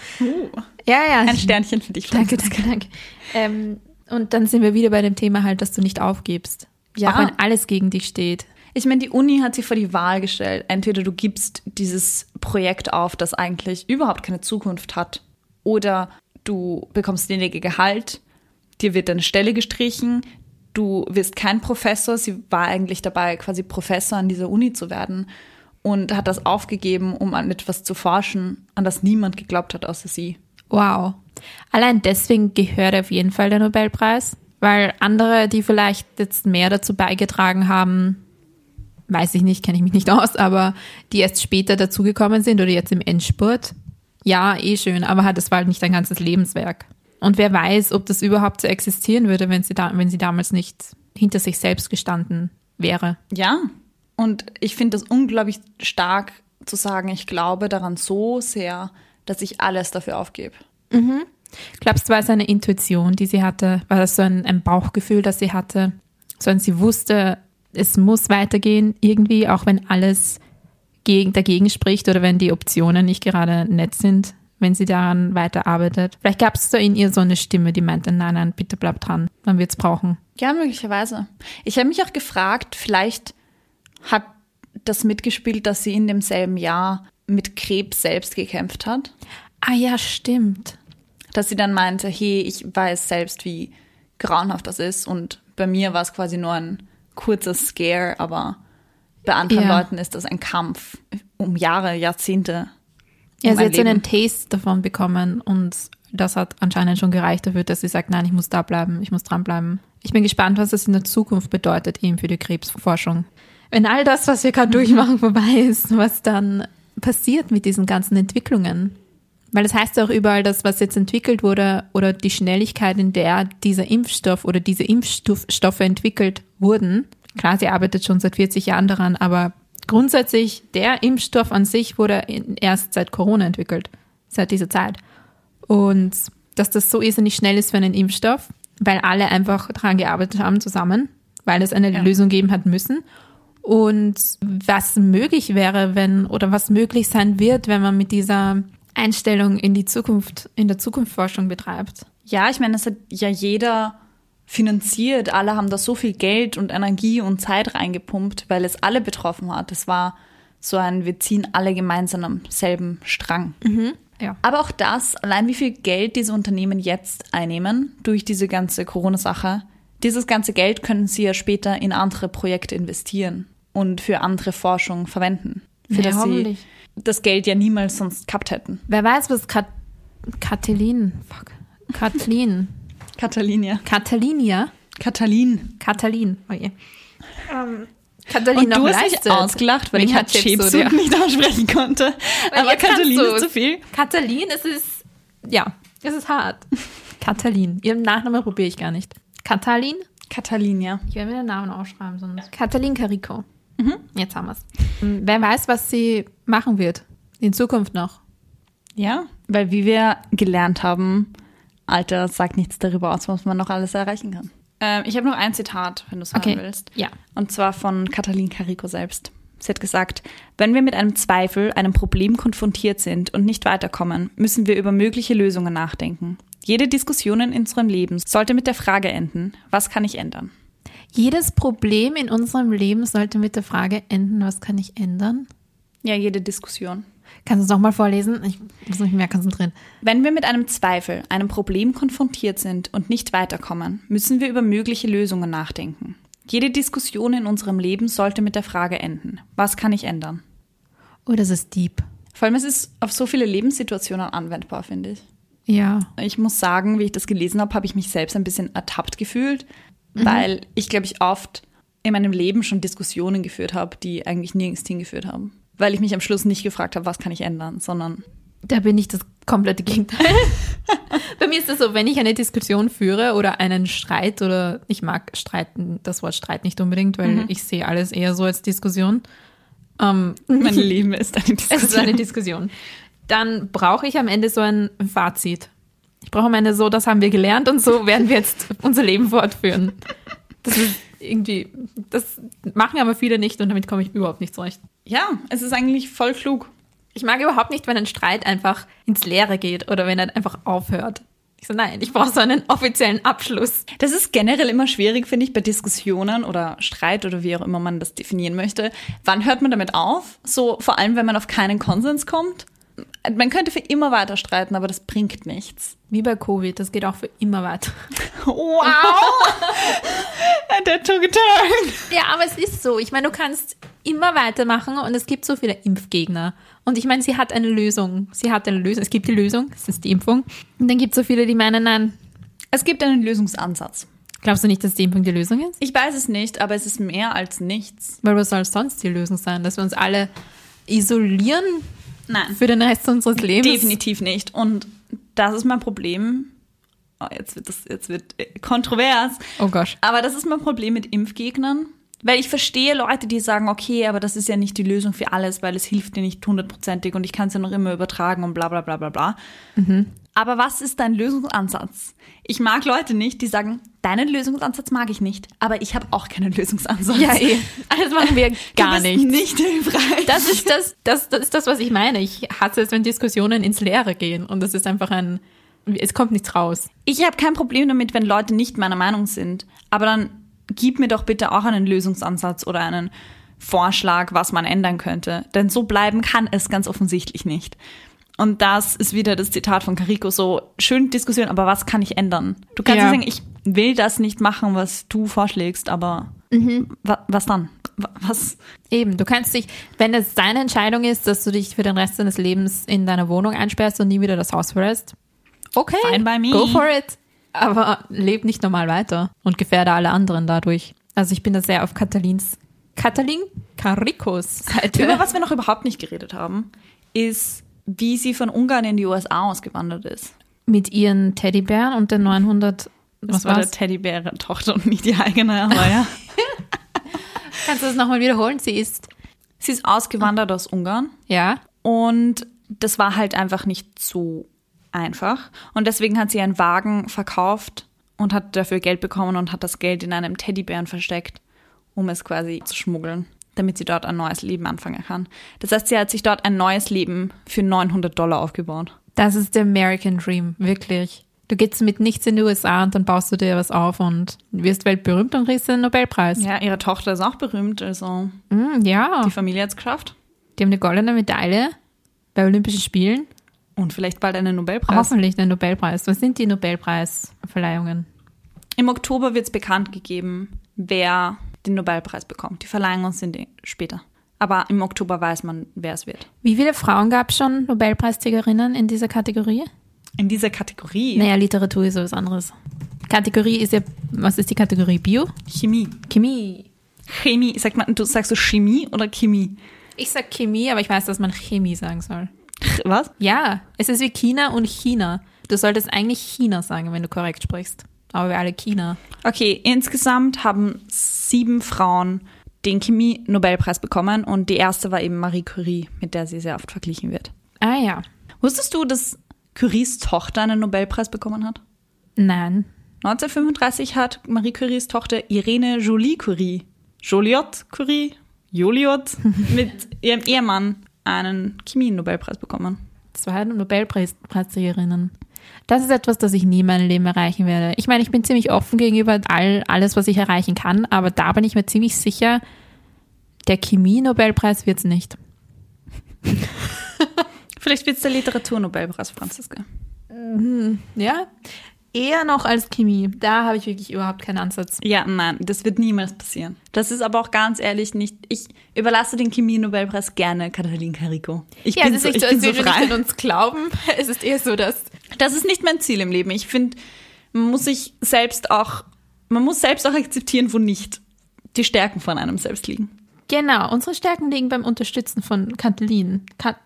Ja, ja. Ein Sternchen für dich. Danke, danke, danke. Ähm, und dann sind wir wieder bei dem Thema halt, dass du nicht aufgibst. Ja. Auch wenn alles gegen dich steht. Ich meine, die Uni hat sich vor die Wahl gestellt. Entweder du gibst dieses Projekt auf, das eigentlich überhaupt keine Zukunft hat, oder du bekommst weniger Gehalt, dir wird deine Stelle gestrichen, du wirst kein Professor. Sie war eigentlich dabei, quasi Professor an dieser Uni zu werden und hat das aufgegeben, um an etwas zu forschen, an das niemand geglaubt hat, außer sie. Wow. Allein deswegen gehört auf jeden Fall der Nobelpreis, weil andere, die vielleicht jetzt mehr dazu beigetragen haben, weiß ich nicht, kenne ich mich nicht aus, aber die erst später dazugekommen sind oder jetzt im Endspurt, ja, eh schön, aber halt, das war halt nicht ein ganzes Lebenswerk. Und wer weiß, ob das überhaupt so existieren würde, wenn sie, da, wenn sie damals nicht hinter sich selbst gestanden wäre. Ja, und ich finde das unglaublich stark zu sagen, ich glaube daran so sehr, dass ich alles dafür aufgebe. Glaubst du, war es eine Intuition, die sie hatte? War das so ein, ein Bauchgefühl, das sie hatte? Sondern sie wusste, es muss weitergehen, irgendwie, auch wenn alles gegen, dagegen spricht oder wenn die Optionen nicht gerade nett sind, wenn sie daran weiterarbeitet. Vielleicht gab es da in ihr so eine Stimme, die meinte, nein, nein, bitte bleib dran, man wird es brauchen. Ja, möglicherweise. Ich habe mich auch gefragt, vielleicht hat das mitgespielt, dass sie in demselben Jahr mit Krebs selbst gekämpft hat. Ah ja, stimmt. Dass sie dann meinte, hey, ich weiß selbst, wie grauenhaft das ist. Und bei mir war es quasi nur ein kurzer Scare, aber bei anderen Ja. Leuten ist das ein Kampf um Jahre, Jahrzehnte. Ja, um sie ein hat so einen Taste davon bekommen und das hat anscheinend schon gereicht dafür, dass sie sagt, nein, ich muss da bleiben, ich muss dranbleiben. Ich bin gespannt, was das in der Zukunft bedeutet, eben für die Krebsforschung. Wenn all das, was wir gerade <laughs> durchmachen, vorbei ist, was dann passiert mit diesen ganzen Entwicklungen. Weil es heißt ja auch überall, dass was jetzt entwickelt wurde oder die Schnelligkeit, in der dieser Impfstoff oder diese Impfstoffe entwickelt wurden. Klar, sie arbeitet schon seit 40 Jahren daran, aber grundsätzlich der Impfstoff an sich wurde erst seit Corona entwickelt, seit dieser Zeit. Und dass das so irrsinnig schnell ist für einen Impfstoff, weil alle einfach daran gearbeitet haben zusammen, weil es eine Ja. Lösung geben hat müssen. Und was möglich wäre, wenn, oder was möglich sein wird, wenn man mit dieser Einstellung in die Zukunft, in der Zukunftsforschung betreibt. Ja, ich meine, das hat ja jeder finanziert. Alle haben da so viel Geld und Energie und Zeit reingepumpt, weil es alle betroffen hat. Es war so ein, wir ziehen alle gemeinsam am selben Strang. Ja. Aber auch das, allein wie viel Geld diese Unternehmen jetzt einnehmen durch diese ganze Corona-Sache, dieses ganze Geld können sie ja später in andere Projekte investieren und für andere Forschung verwenden. Für Ja, das sie. Das Geld ja niemals sonst gehabt hätten. Wer weiß, was Kat Katalin, fuck, Kathleen, <laughs> Katalinia. Katalinia, Katalin. Katalin, oh je. Katalin Und du hast mich leistet. ausgelacht, weil ich halt Chipsud, ja. nicht aussprechen konnte. Weil Aber Katalin ist zu viel. Katalin, es ist, ja, es ist hart. <laughs> Katalin. Ihren Nachnamen probiere ich gar nicht. Katalin? Katalin, ja. Ich werde mir den Namen aufschreiben, sonst. Katalin Carico. Jetzt haben wir es. Wer weiß, was sie machen wird. In Zukunft noch. Ja, weil wie wir gelernt haben, Alter sagt nichts darüber aus, was man noch alles erreichen kann. Ähm, ich habe noch ein Zitat, wenn du es Okay. willst. Ja. Und zwar von Katalin Carico selbst. Sie hat gesagt, wenn wir mit einem Zweifel, einem Problem konfrontiert sind und nicht weiterkommen, müssen wir über mögliche Lösungen nachdenken. Jede Diskussion in unserem Leben sollte mit der Frage enden, was kann ich ändern? Jedes Problem in unserem Leben sollte mit der Frage enden, was kann ich ändern? Ja, jede Diskussion. Kannst du es nochmal vorlesen? Ich muss mich mehr konzentrieren. Wenn wir mit einem Zweifel, einem Problem konfrontiert sind und nicht weiterkommen, müssen wir über mögliche Lösungen nachdenken. Jede Diskussion in unserem Leben sollte mit der Frage enden, was kann ich ändern? Oh, das ist deep. Vor allem, es ist auf so viele Lebenssituationen anwendbar, finde ich. Ja. Ich muss sagen, wie ich das gelesen habe, habe ich mich selbst ein bisschen ertappt gefühlt, weil ich, glaube ich, oft in meinem Leben schon Diskussionen geführt habe, die eigentlich nirgends hingeführt haben. Weil ich mich am Schluss nicht gefragt habe, was kann ich ändern, sondern Da bin ich das komplette Gegenteil. <laughs> Bei mir ist es so, wenn ich eine Diskussion führe oder einen Streit oder ich mag streiten, das Wort Streit nicht unbedingt, weil ich sehe alles eher so als Diskussion. Ähm, mein <laughs> Leben ist eine Diskussion. es ist eine Diskussion. Dann brauche ich am Ende so ein Fazit. Ich brauche am Ende so, das haben wir gelernt und so werden wir jetzt unser Leben fortführen. Das ist irgendwie, das machen aber viele nicht und damit komme ich überhaupt nicht zurecht. Ja, es ist eigentlich voll klug. Ich mag überhaupt nicht, wenn ein Streit einfach ins Leere geht oder wenn er einfach aufhört. Ich so, nein, ich brauche so einen offiziellen Abschluss. Das ist generell immer schwierig, finde ich, bei Diskussionen oder Streit oder wie auch immer man das definieren möchte. Wann hört man damit auf? So, vor allem, wenn man auf keinen Konsens kommt. Man könnte für immer weiter streiten, aber das bringt nichts. Wie bei Covid, das geht auch für immer weiter. <laughs> Wow! <laughs> Der took a turn. Ja, aber es ist so. Ich meine, du kannst immer weitermachen und es gibt so viele Impfgegner. Und ich meine, sie hat eine Lösung. Sie hat eine Lösung. Es gibt die Lösung, es ist die Impfung. Und dann gibt es so viele, die meinen, nein, Es gibt einen Lösungsansatz. glaubst du nicht, dass die Impfung die Lösung ist? Ich weiß es nicht, aber es ist mehr als nichts. Weil was soll sonst die Lösung sein? Dass wir uns alle isolieren Nein. für den Rest unseres Lebens? Definitiv nicht. Und das ist mein Problem. Oh, jetzt wird das, jetzt wird äh, kontrovers. Oh Gott. Aber das ist mein Problem mit Impfgegnern. Weil ich verstehe Leute, die sagen, okay, aber das ist ja nicht die Lösung für alles, weil es hilft dir nicht hundertprozentig und ich kann es ja noch immer übertragen und bla bla bla bla bla. Aber was ist dein Lösungsansatz? Ich mag Leute nicht, die sagen, deinen Lösungsansatz mag ich nicht, aber ich habe auch keinen Lösungsansatz. Ja, eh. Das machen wir gar du bist nicht. nicht hilfreich. Das ist das, das, das ist das, was ich meine. Ich hasse es, wenn Diskussionen ins Leere gehen und das ist einfach ein, es kommt nichts raus. Ich habe kein Problem damit, wenn Leute nicht meiner Meinung sind. Aber dann gib mir doch bitte auch einen Lösungsansatz oder einen Vorschlag, was man ändern könnte. Denn so bleiben kann es ganz offensichtlich nicht. Und das ist wieder das Zitat von Carico, so schön Diskussion, aber was kann ich ändern? Du kannst Ja. nicht sagen, ich will das nicht machen, was du vorschlägst, aber wa was dann? Wa- Was? Eben, du kannst dich, wenn es deine Entscheidung ist, dass du dich für den Rest deines Lebens in deiner Wohnung einsperrst und nie wieder das Haus verlässt, okay, Fine by me. go for it. Aber leb nicht normal weiter und gefährde alle anderen dadurch. Also ich bin da sehr auf Katalins, Katalin Caricos Seite. Über was wir noch überhaupt nicht geredet haben, ist, wie sie von Ungarn in die USA ausgewandert ist. Mit ihren Teddybären und den 900, Das was war war's? der Teddybären-Tochter und nicht die eigene, aber <laughs> ja. Kannst du das nochmal wiederholen? Sie ist, Sie ist ausgewandert aus Ungarn ja, und das war halt einfach nicht so einfach. Und deswegen hat sie einen Wagen verkauft und hat dafür Geld bekommen und hat das Geld in einem Teddybären versteckt, um es quasi zu schmuggeln, damit sie dort ein neues Leben anfangen kann. Das heißt, sie hat sich dort ein neues Leben für 900 Dollar aufgebaut. das ist der American Dream, wirklich. Du gehst mit nichts in die USA und dann baust du dir was auf und wirst weltberühmt und kriegst den Nobelpreis. Ja, ihre Tochter ist auch berühmt, also Mm, ja. die Familie hat es geschafft. Die haben eine goldene Medaille bei Olympischen Spielen. Und vielleicht bald einen Nobelpreis. Hoffentlich einen Nobelpreis. Was sind die Nobelpreisverleihungen? Im Oktober wird es bekannt gegeben, wer den Nobelpreis bekommt. Die Verleihungen sind eh später. Aber im Oktober weiß man, wer es wird. Wie viele Frauen gab es schon Nobelpreisträgerinnen in dieser Kategorie? In dieser Kategorie Naja, Literatur ist was anderes. Kategorie ist ja, was ist die Kategorie? Bio? Chemie. Chemie. Chemie, sagt man, du sagst du Chemie oder Chemie? Ich sag Chemie, aber ich weiß, dass man Chemie sagen soll. Was? Ja, es ist wie China und China. Du solltest eigentlich China sagen, wenn du korrekt sprichst. Aber wir alle China. Okay, insgesamt haben sieben Frauen den Chemie-Nobelpreis bekommen und die erste war eben Marie Curie, mit der sie sehr oft verglichen wird. Ah ja. Wusstest du, dass Curies Tochter einen Nobelpreis bekommen hat? Nein. 1935 hat Marie Curies Tochter Irene Jolie Curie, Joliot Curie, Joliot, <laughs> mit ihrem Ehemann einen Chemie-Nobelpreis bekommen. Zwei Nobelpreisträgerinnen. Das ist etwas, das ich nie in meinem Leben erreichen werde. Ich meine, ich bin ziemlich offen gegenüber all, alles, was ich erreichen kann, aber da bin ich mir ziemlich sicher, der Chemie-Nobelpreis wird's nicht. <laughs> Vielleicht wird es der Literaturnobelpreis, Franziska. Ja, eher noch als Chemie. Da habe ich wirklich überhaupt keinen Ansatz. Ja, nein, das wird niemals passieren. Das ist aber auch ganz ehrlich nicht. Ich überlasse den Chemie-Nobelpreis gerne Katalin Carico. Ich Ja, bin es ist so, nicht ich so, als so würden wir nicht frei. an uns glauben. <laughs> Es ist eher so, dass Das ist nicht mein Ziel im Leben. Ich finde, man muss sich selbst auch, man muss selbst auch akzeptieren, wo nicht die Stärken von einem selbst liegen. Genau, unsere Stärken liegen beim Unterstützen von Katalin. Kat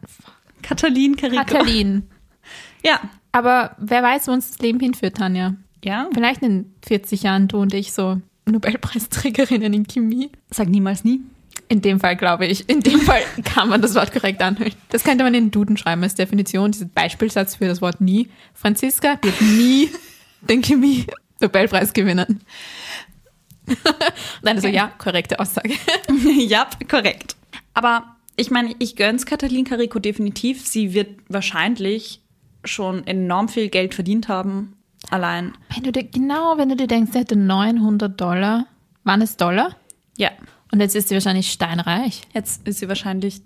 Katalin Carico. Katalin. <laughs> Ja. Aber wer weiß, wo uns das Leben hinführt, Tanja. Ja. Vielleicht in 40 Jahren du und ich so Nobelpreisträgerinnen in Chemie. Sag niemals nie. In dem Fall glaube ich. In dem Fall <laughs> kann man das Wort korrekt anhören. Das könnte man in den Duden schreiben als Definition, diesen Beispielsatz für das Wort nie. Franziska wird nie <laughs> den Chemie-Nobelpreis gewinnen. <laughs> Nein, also ja, korrekte Aussage. ja, korrekt. Aber ich meine, ich gönn's Katalin Carico definitiv. Sie wird wahrscheinlich schon enorm viel Geld verdient haben. Allein. Wenn du dir, genau, wenn du dir denkst, sie hätte 900 Dollar. Waren es Dollar? Ja. Und jetzt ist sie wahrscheinlich steinreich. Jetzt ist sie wahrscheinlich.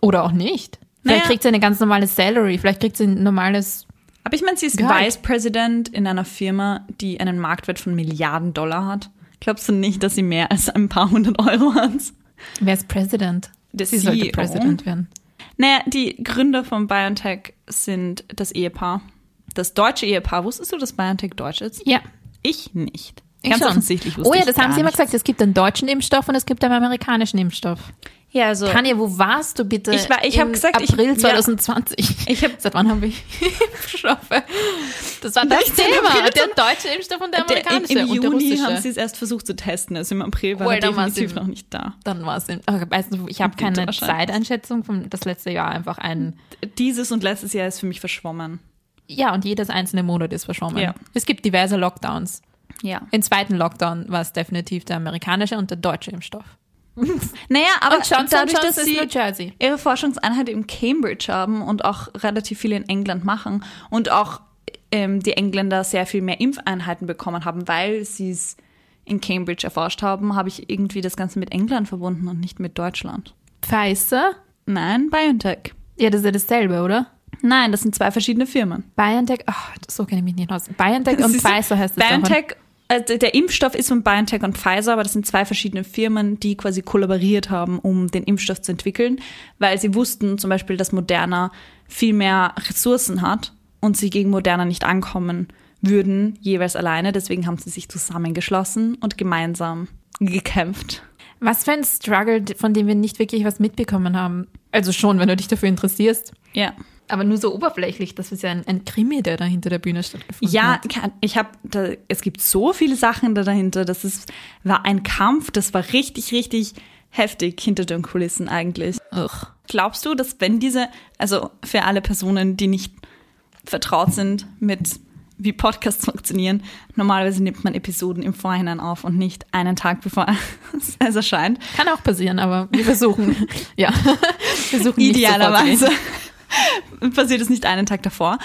Oder auch nicht. Vielleicht Naja. kriegt sie eine ganz normale Salary. Vielleicht kriegt sie ein normales. Aber ich meine, sie ist. Vice President in einer Firma, die einen Marktwert von Milliarden Dollar hat. Glaubst du nicht, dass sie mehr als ein paar hundert Euro hat? Wer ist President? Der sie sollte CEO. President werden. Naja, die Gründer von BioNTech sind das Ehepaar. Das deutsche Ehepaar. Wusstest du, dass BioNTech deutsch ist? Ja. Ich nicht. Ich Ganz schon. offensichtlich wusste Oh ja, ich das haben sie immer gesagt. Es gibt einen deutschen Impfstoff und es gibt einen amerikanischen Impfstoff. Ja, also Tanja, wo warst du bitte? Ich war- ich hab im gesagt, ich- April ja. 2020. Ich hab- Seit wann haben wir <laughs> Impfstoffe? Das war das 16. Thema. April Der deutsche Impfstoff und der der, im, amerikanische im und der Juni russische. haben sie es erst versucht zu testen. Also im April war Oh, er definitiv noch nicht da. Dann war es. du, ich habe keine. Zeiteinschätzung von das letzte Jahr einfach ein. Dieses und letztes Jahr ist für mich verschwommen. Ja, und jedes einzelne Monat ist verschwommen. Ja. Es gibt diverse Lockdowns. Ja. Im zweiten Lockdown war es definitiv der amerikanische und der deutsche Impfstoff. <laughs> Naja, aber Und Johnson dadurch, Johnson dass sie ihre Forschungseinheit in Cambridge haben und auch relativ viele in England machen und auch ähm, die Engländer sehr viel mehr Impfeinheiten bekommen haben, weil sie es in Cambridge erforscht haben, habe ich irgendwie das Ganze mit England verbunden und nicht mit Deutschland. Pfizer? Nein, BioNTech. Ja, das ist ja dasselbe, oder? Nein, das sind zwei verschiedene Firmen. BioNTech, ach, so kenne ich mich nicht aus. BioNTech <laughs> und? Pfizer heißt das doch. BioNTech, also der Impfstoff ist von BioNTech und Pfizer, aber das sind zwei verschiedene Firmen, die quasi kollaboriert haben, um den Impfstoff zu entwickeln, weil sie wussten zum Beispiel, dass Moderna viel mehr Ressourcen hat und sie gegen Moderna nicht ankommen würden, jeweils alleine. Deswegen haben sie sich zusammengeschlossen und gemeinsam gekämpft. Was für ein Struggle, von dem wir nicht wirklich was mitbekommen haben. Also schon, wenn du dich dafür interessierst. Ja. Aber nur so oberflächlich, das ist ja ein, ein Krimi, der da hinter der Bühne stattgefunden Ja, hat. kann- ich habe, es gibt so viele Sachen da dahinter. Das ist, war ein Kampf, das war richtig, richtig heftig hinter den Kulissen eigentlich. Ugh. Glaubst du, dass wenn diese, also für alle Personen, die nicht vertraut sind mit wie Podcasts funktionieren, normalerweise nimmt man Episoden im Vorhinein auf und nicht einen Tag bevor <laughs> es erscheint. Kann auch passieren, aber wir versuchen. <laughs> ja. <laughs> Wir versuchen nicht Idealerweise sofort <laughs> passiert es nicht einen Tag davor.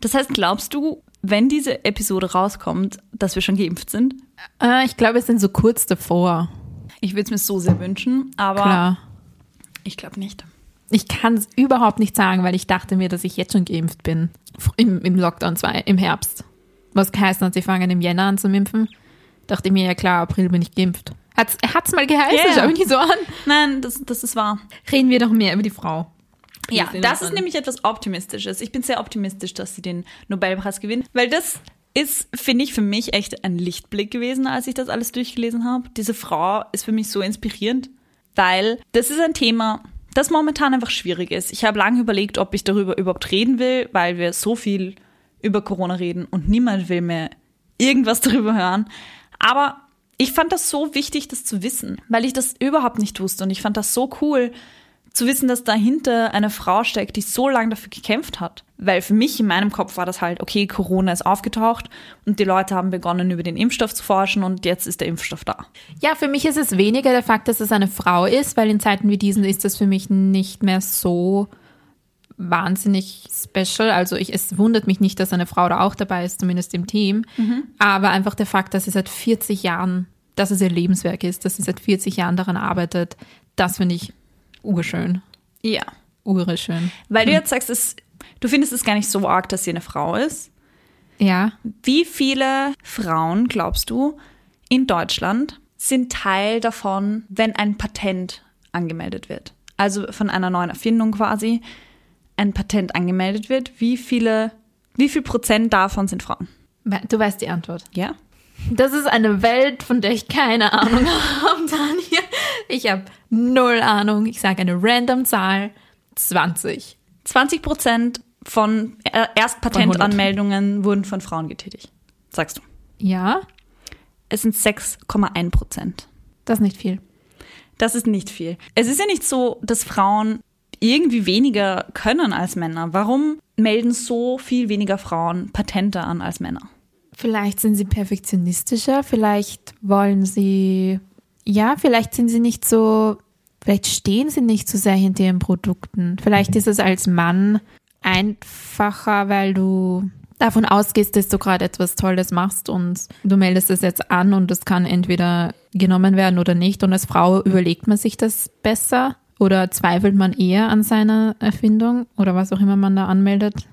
Das heißt, glaubst du, wenn diese Episode rauskommt, dass wir schon geimpft sind? Äh, ich glaube, wir sind so kurz davor. Ich würde es mir so sehr wünschen, aber Klar. ich glaube nicht. Ich kann es überhaupt nicht sagen, weil ich dachte mir, dass ich jetzt schon geimpft bin. Im, im Lockdown 2, im Herbst. Was geheißen hat, sie fangen im Jänner an zu impfen. Dachte ich mir, ja klar, April bin ich geimpft. Hat's, hat's mal geheißen? Ja. Schau mich nicht so an. Nein, das, das ist wahr. Reden wir doch mehr über die Frau. Ja, das ist an- nämlich etwas Optimistisches. Ich bin sehr optimistisch, dass sie den Nobelpreis gewinnt, weil das ist, finde ich, für mich echt ein Lichtblick gewesen, als ich das alles durchgelesen habe. Diese Frau ist für mich so inspirierend, weil das ist ein Thema, das momentan einfach schwierig ist. Ich habe lange überlegt, ob ich darüber überhaupt reden will, weil wir so viel über Corona reden und niemand will mehr irgendwas <laughs> darüber hören. Aber ich fand das so wichtig, das zu wissen, weil ich das überhaupt nicht wusste und ich fand das so cool, zu wissen, dass dahinter eine Frau steckt, die so lange dafür gekämpft hat. Weil für mich in meinem Kopf war das halt, okay, Corona ist aufgetaucht und die Leute haben begonnen, über den Impfstoff zu forschen und jetzt ist der Impfstoff da. Ja, für mich ist es weniger der Fakt, dass es eine Frau ist, weil in Zeiten wie diesen ist das für mich nicht mehr so wahnsinnig special. Also ich, es wundert mich nicht, dass eine Frau da auch dabei ist, zumindest im Team. Aber einfach der Fakt, dass sie seit 40 Jahren, dass es ihr Lebenswerk ist, dass sie seit 40 Jahren daran arbeitet, das finde ich urschön. Ja. Urschön. Weil du jetzt sagst, es, du findest es gar nicht so arg, dass sie eine Frau ist. Ja. Wie viele Frauen, glaubst du, in Deutschland sind Teil davon, wenn ein Patent angemeldet wird? Also von einer neuen Erfindung quasi ein Patent angemeldet wird. Wie viele, wie viel Prozent davon sind Frauen? Du weißt die Antwort. Ja? Das ist eine Welt, von der ich keine Ahnung <laughs> habe, Tanja. Ich habe null Ahnung. Ich sage eine random Zahl. 20. 20 Prozent von äh, Erstpatentanmeldungen wurden von Frauen getätigt. Sagst du. Ja, Es sind 6,1 Prozent. das ist nicht viel. Das ist nicht viel. Es ist ja nicht so, dass Frauen irgendwie weniger können als Männer. Warum melden so viel weniger Frauen Patente an als Männer? Vielleicht sind sie perfektionistischer, vielleicht wollen sie, ja, vielleicht sind sie nicht so, vielleicht stehen sie nicht so sehr hinter ihren Produkten. Vielleicht ist es als Mann einfacher, weil du davon ausgehst, dass du gerade etwas Tolles machst und du meldest es jetzt an und es kann entweder genommen werden oder nicht. Und als Frau überlegt man sich das besser oder zweifelt man eher an seiner Erfindung oder was auch immer man da anmeldet.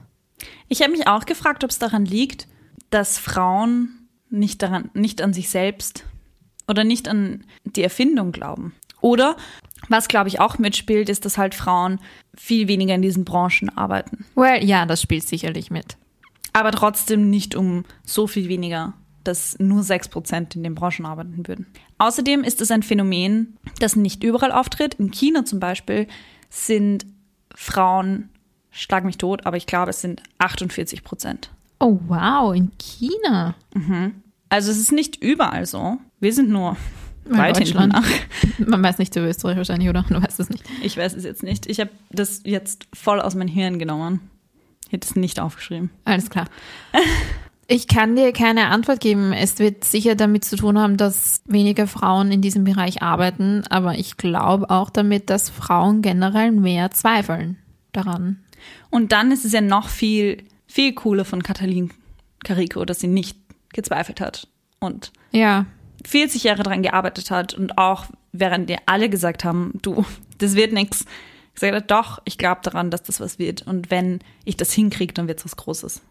Ich habe mich auch gefragt, ob es daran liegt, dass Frauen nicht daran, nicht an sich selbst oder nicht an die Erfindung glauben. Oder was glaube ich auch mitspielt, ist, dass halt Frauen viel weniger in diesen Branchen arbeiten. Well, ja, das spielt sicherlich mit. Aber trotzdem nicht um so viel weniger, dass nur 6% in den Branchen arbeiten würden. Außerdem ist es ein Phänomen, das nicht überall auftritt. In China zum Beispiel sind Frauen, schlag mich tot, aber ich glaube, es sind 48 Prozent. Oh wow, in China. Also es ist nicht überall so. Wir sind nur In weit hinten Deutschland. nach. Man weiß nicht zu Österreich wahrscheinlich, oder? Du weißt es nicht. Ich weiß es jetzt nicht. Ich habe das jetzt voll aus meinem Hirn genommen. hätte es nicht aufgeschrieben. Alles klar. Ich kann dir keine Antwort geben. Es wird sicher damit zu tun haben, dass weniger Frauen in diesem Bereich arbeiten, aber ich glaube auch damit, dass Frauen generell mehr zweifeln daran. Und dann ist es ja noch viel, viel cooler von Katalin Carico, dass sie nicht gezweifelt hat und Ja, 40 Jahre daran gearbeitet hat und auch während wir alle gesagt haben, du, das wird nix, gesagt hat, doch, ich glaube daran, dass das was wird. Und wenn ich das hinkriege, dann wird es was Großes.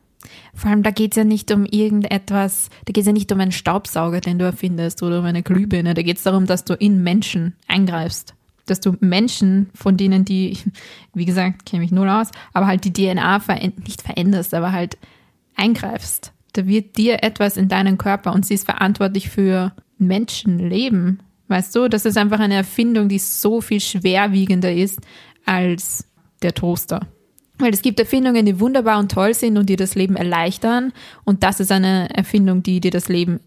vor allem da geht es ja nicht um irgendetwas, da geht es ja nicht um einen Staubsauger, den du erfindest oder um eine Glühbirne. Da geht es darum, dass du in Menschen eingreifst. Dass du Menschen, von denen die, wie gesagt, kenne mich null aus, aber halt die DNA veränd nicht veränderst, aber halt eingreifst. Da wird dir etwas in deinen Körper und sie ist verantwortlich für Menschenleben. Weißt du, das ist einfach eine Erfindung, die so viel schwerwiegender ist als der Toaster. Weil es gibt Erfindungen, die wunderbar und toll sind und die das Leben erleichtern. Und das ist eine Erfindung, die dir das Leben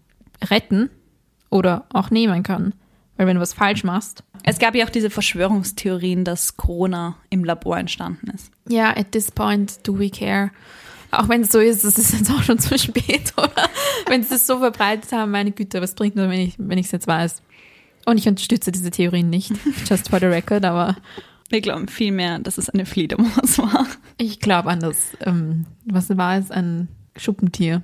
retten oder auch nehmen kann. Weil wenn du was falsch machst. Es gab ja auch diese Verschwörungstheorien, dass Corona im Labor entstanden ist. Ja, at this point do we care. Auch wenn es so ist, es ist jetzt auch schon zu spät, <laughs> oder? wenn sie es so verbreitet haben, meine Güte, was bringt das, wenn ich wenn ich es jetzt weiß? Und ich unterstütze diese Theorien nicht, <laughs> just for the record, aber Wir glauben vielmehr, dass es eine Fledermaus war. ich glaube an das, ähm, was war es, ein Schuppentier.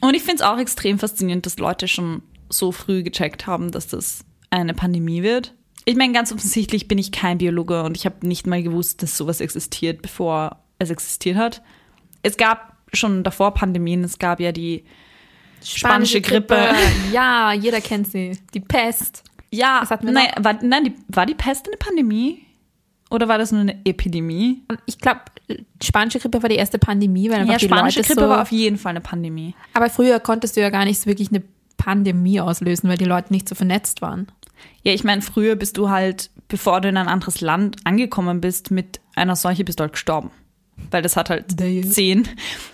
Und ich finde es auch extrem faszinierend, dass Leute schon so früh gecheckt haben, dass das eine Pandemie wird. Ich meine, ganz offensichtlich bin ich kein Biologe und ich habe nicht mal gewusst, dass sowas existiert, bevor es existiert hat. Es gab schon davor Pandemien, es gab ja die spanische, Grippe. <laughs> Ja, jeder kennt sie. Die Pest. Ja, Was hatten wir nein, war, nein die, war die Pest eine Pandemie? Oder war das nur eine Epidemie? Ich glaube, spanische Grippe war die erste Pandemie, weil einfach Ja, die spanische Leute Grippe so, war auf jeden Fall eine Pandemie. Aber früher konntest du ja gar nicht so wirklich eine Pandemie auslösen, weil die Leute nicht so vernetzt waren. Ja, ich meine, früher bist du halt, bevor du in ein anderes Land angekommen bist, mit einer Seuche bist du halt gestorben. Weil das hat halt Damn. zehn.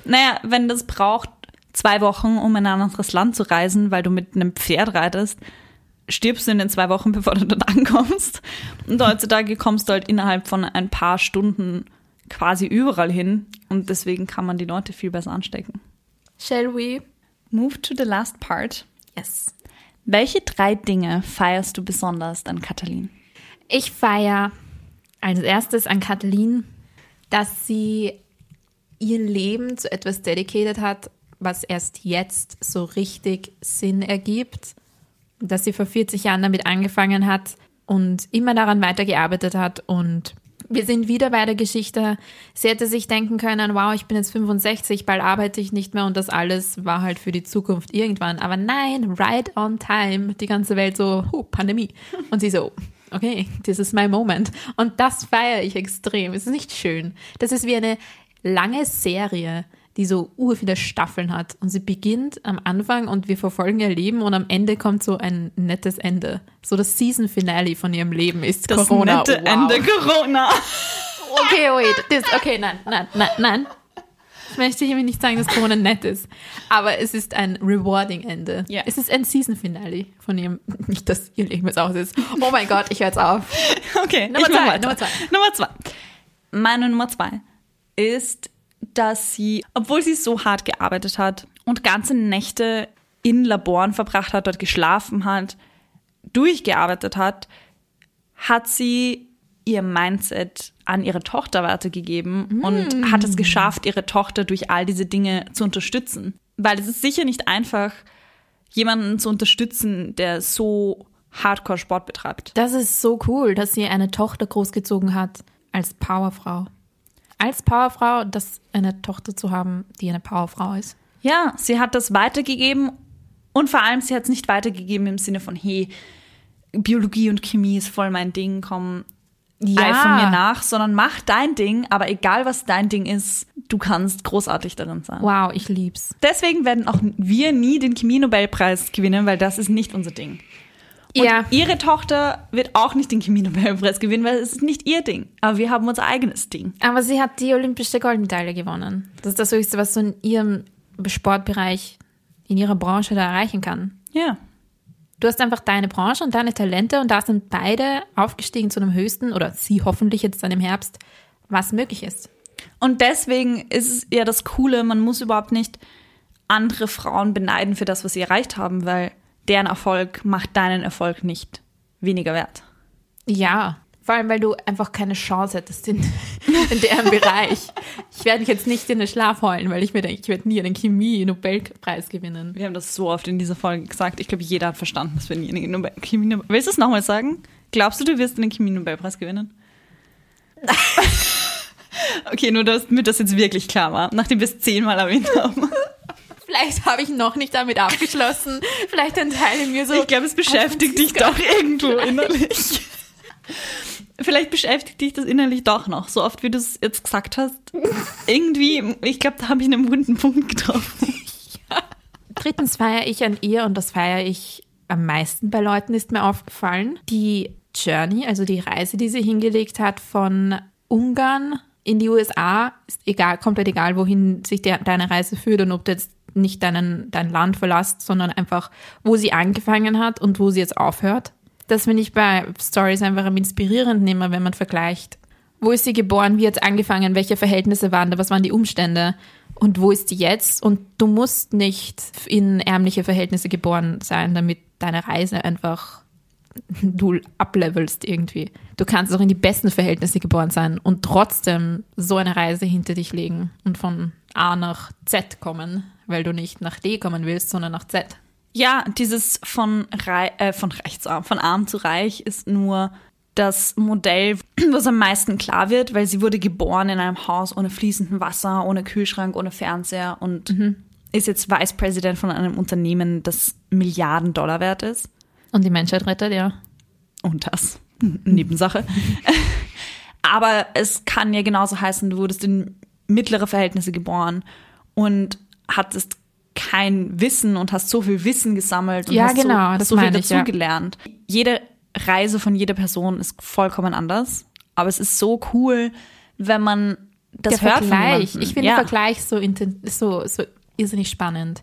Naja, wenn das braucht zwei Wochen, um in ein anderes Land zu reisen, weil du mit einem Pferd reitest, stirbst du in den zwei Wochen, <laughs> bevor du dort ankommst. Und heutzutage kommst du halt innerhalb von ein paar Stunden quasi überall hin. Und deswegen kann man die Leute viel besser anstecken. Shall we? Move to the last part. Yes. Welche drei Dinge feierst du besonders an Katalin? Ich feiere als erstes an Kathleen, dass sie ihr Leben zu etwas dedicated hat, was erst jetzt so richtig Sinn ergibt. Dass sie vor 40 Jahren damit angefangen hat und immer daran weitergearbeitet hat. Und wir sind wieder bei der Geschichte. Sie hätte sich denken können, wow, ich bin jetzt 65, bald arbeite ich nicht mehr und das alles war halt für die Zukunft irgendwann. Aber nein, right on time. Die ganze Welt so, huh, Pandemie. Und sie so, okay, this is my moment. Und das feiere ich extrem. Es ist nicht schön. Das ist wie eine lange Serie, die so ur viele Staffeln hat. Und sie beginnt am Anfang und wir verfolgen ihr Leben und am Ende kommt so ein nettes Ende. So das Season Finale von ihrem Leben ist Das Corona. nette wow. Ende Corona. Okay, wait. Das, okay, nein, nein, nein, nein. Ich möchte hiermit nicht sagen, dass Corona nett ist. Aber es ist ein rewarding Ende. Ja. Es ist ein Season Finale von ihrem, nicht, dass ihr Leben jetzt aus ist. Oh mein Gott, ich höre jetzt auf. <laughs> Okay, Nummer ich zwei. Nummer zwei. Nummer zwei. Meine Nummer zwei ist, dass sie, obwohl sie so hart gearbeitet hat und ganze Nächte in Laboren verbracht hat, dort geschlafen hat, durchgearbeitet hat, hat sie ihr Mindset an ihre Tochter weitergegeben und hat es geschafft, ihre Tochter durch all diese Dinge zu unterstützen. Weil es ist sicher nicht einfach, jemanden zu unterstützen, der so hardcore Sport betreibt. Das ist so cool, dass sie eine Tochter großgezogen hat als Powerfrau. Als Powerfrau, das eine Tochter zu haben, die eine Powerfrau ist. Ja, sie hat das weitergegeben und vor allem sie hat es nicht weitergegeben im Sinne von, hey, Biologie und Chemie ist voll mein Ding, komm, eifer mir nach, sondern mach dein Ding, aber egal was dein Ding ist, du kannst großartig darin sein. Wow, ich lieb's. Deswegen werden auch wir nie den Chemie-Nobelpreis gewinnen, weil das ist nicht unser Ding. Und Ja. ihre Tochter wird auch nicht den Chemie-Nobelpreis gewinnen, weil es ist nicht ihr Ding. Aber wir haben unser eigenes Ding. Aber sie hat die olympische Goldmedaille gewonnen. Das ist das Höchste, was so in ihrem Sportbereich, in ihrer Branche da erreichen kann. Ja. Du hast einfach deine Branche und deine Talente und da sind beide aufgestiegen zu einem höchsten, oder sie hoffentlich jetzt dann im Herbst, was möglich ist. Und deswegen ist es ja das Coole, man muss überhaupt nicht andere Frauen beneiden für das, was sie erreicht haben, weil deren Erfolg macht deinen Erfolg nicht weniger wert. Ja, vor allem, weil du einfach keine Chance hättest in, <laughs> in deren Bereich. Ich werde mich jetzt nicht in den Schlaf heulen, weil ich mir denke, ich werde nie einen Chemie-Nobelpreis gewinnen. Wir haben das so oft in dieser Folge gesagt. Ich glaube, jeder hat verstanden, dass wir nie einen Nobel Chemie -Nobel Willst du es nochmal sagen? Glaubst du, du wirst einen Chemie-Nobelpreis gewinnen? <laughs> okay, nur damit das jetzt wirklich klar war, nachdem wir es zehnmal erwähnt haben. <laughs> Vielleicht habe ich noch nicht damit abgeschlossen. Vielleicht ein Teil in mir so. Ich glaube, es beschäftigt dich doch irgendwo innerlich. Vielleicht beschäftigt dich das innerlich doch noch, so oft wie du es jetzt gesagt hast. <laughs> Irgendwie, ich glaube, da habe ich einen wunden Punkt getroffen. <laughs> Ja. Drittens feiere ich an ihr und das feiere ich am meisten bei Leuten, ist mir aufgefallen. Die Journey, also die Reise, die sie hingelegt hat von Ungarn in die USA, ist egal, komplett egal, wohin sich der, deine Reise führt und ob du jetzt nicht deinen, dein Land verlässt, sondern einfach, wo sie angefangen hat und wo sie jetzt aufhört. Das finde ich bei Stories einfach am inspirierenden immer, wenn man vergleicht. Wo ist sie geboren? Wie hat es angefangen? Welche Verhältnisse waren da? Was waren die Umstände? Und wo ist sie jetzt? Und du musst nicht in ärmliche Verhältnisse geboren sein, damit deine Reise einfach du ablevelst irgendwie. Du kannst auch in die besten Verhältnisse geboren sein und trotzdem so eine Reise hinter dich legen und von A nach Z kommen, weil du nicht nach D kommen willst, sondern nach Z. Ja, dieses von, Rei äh, von rechtsarm, von arm zu reich ist nur das Modell, <clears throat> was am meisten klar wird, weil sie wurde geboren in einem Haus ohne fließenden Wasser, ohne Kühlschrank, ohne Fernseher und mhm. ist jetzt Vice President von einem Unternehmen, das Milliarden Dollar wert ist. Und die Menschheit rettet, ja. Und das. <laughs> Nebensache. <laughs> Aber es kann ja genauso heißen, du wurdest in mittlere Verhältnisse geboren und hattest kein Wissen und hast so viel Wissen gesammelt und ja, hast genau, so, das so viel dazugelernt. Ja. Jede Reise von jeder Person ist vollkommen anders, aber es ist so cool, wenn man das Der hört Vergleich. Ich finde ja. den Vergleich so, so, so irrsinnig spannend.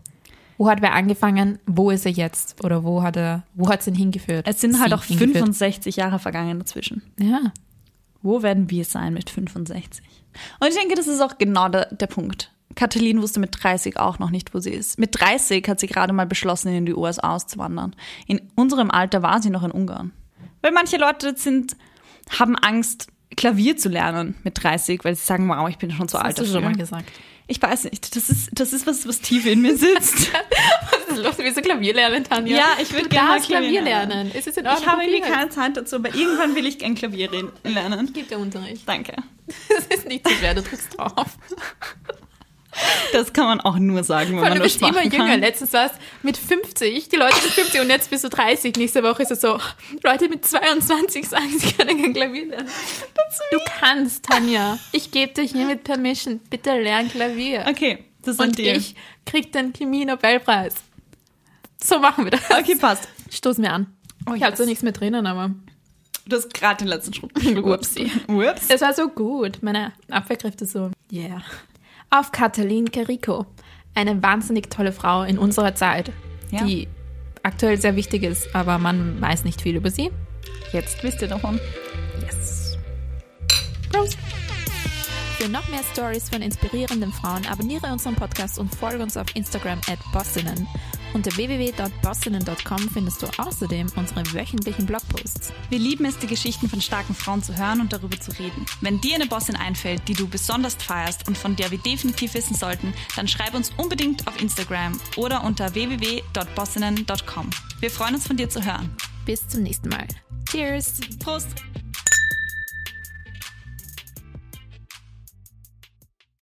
Wo hat wer angefangen? Wo ist er jetzt? Oder wo hat er, wo hat es ihn hingeführt? Es sind halt auch hingeführt. 65 Jahre vergangen dazwischen. Ja. Wo werden wir sein mit 65? Und ich denke, das ist auch genau der, der Punkt. Katalin wusste mit 30 auch noch nicht, wo sie ist. Mit 30 hat sie gerade mal beschlossen, in die USA auszuwandern. In unserem Alter war sie noch in Ungarn. Weil manche Leute sind, haben Angst, Klavier zu lernen mit 30, weil sie sagen, wow, ich bin schon so Das alt hast du schon mal gesagt. Ich weiß nicht, das ist, das ist was, was tief in mir sitzt. <laughs> Was ist los? Willst du Klavier lernen, Tanja? Ja, ich würde gerne Klavier lernen. lernen. Ist es in Ordnung? ich habe irgendwie keine Zeit dazu, aber irgendwann will ich gern Klavier lernen. es. Gib dir Unterricht. Danke. <laughs> Das ist nicht so schwer, du drückst drauf. <laughs> Das kann man auch nur sagen, wenn Weil man du das bist immer machen jünger. kann. Letztens war es mit 50, die Leute sind 50 und jetzt bist du 30. Nächste Woche ist es so, Leute mit 22 sagen, sie können kein Klavier lernen. Du kannst, Tanja. Ich gebe dir hiermit Permission. Bitte lern Klavier. Okay, das ist ein Und ich krieg den Chemie-Nobelpreis. So machen wir das. Okay, passt. Stoß mir an. Oh, ich habe yes. so nichts mehr drinnen, aber Du hast gerade den letzten Schritt. Upsi. Ups. es war so gut. Meine Abwehrkräfte so. Yeah. Auf Katalin Carico. Eine wahnsinnig tolle Frau in unserer Zeit, Ja. die aktuell sehr wichtig ist, aber man weiß nicht viel über sie. Jetzt wisst ihr davon. Yes. Prost. Für noch mehr Stories von inspirierenden Frauen abonniere unseren Podcast und folge uns auf Instagram at bossinnen. Unter www.bossinnen.com findest du außerdem unsere wöchentlichen Blogposts. Wir lieben es, die Geschichten von starken Frauen zu hören und darüber zu reden. Wenn dir eine Bossin einfällt, die du besonders feierst und von der wir definitiv wissen sollten, dann schreib uns unbedingt auf Instagram oder unter www.bossinnen.com. Wir freuen uns von dir zu hören. Bis zum nächsten Mal. Cheers! Prost!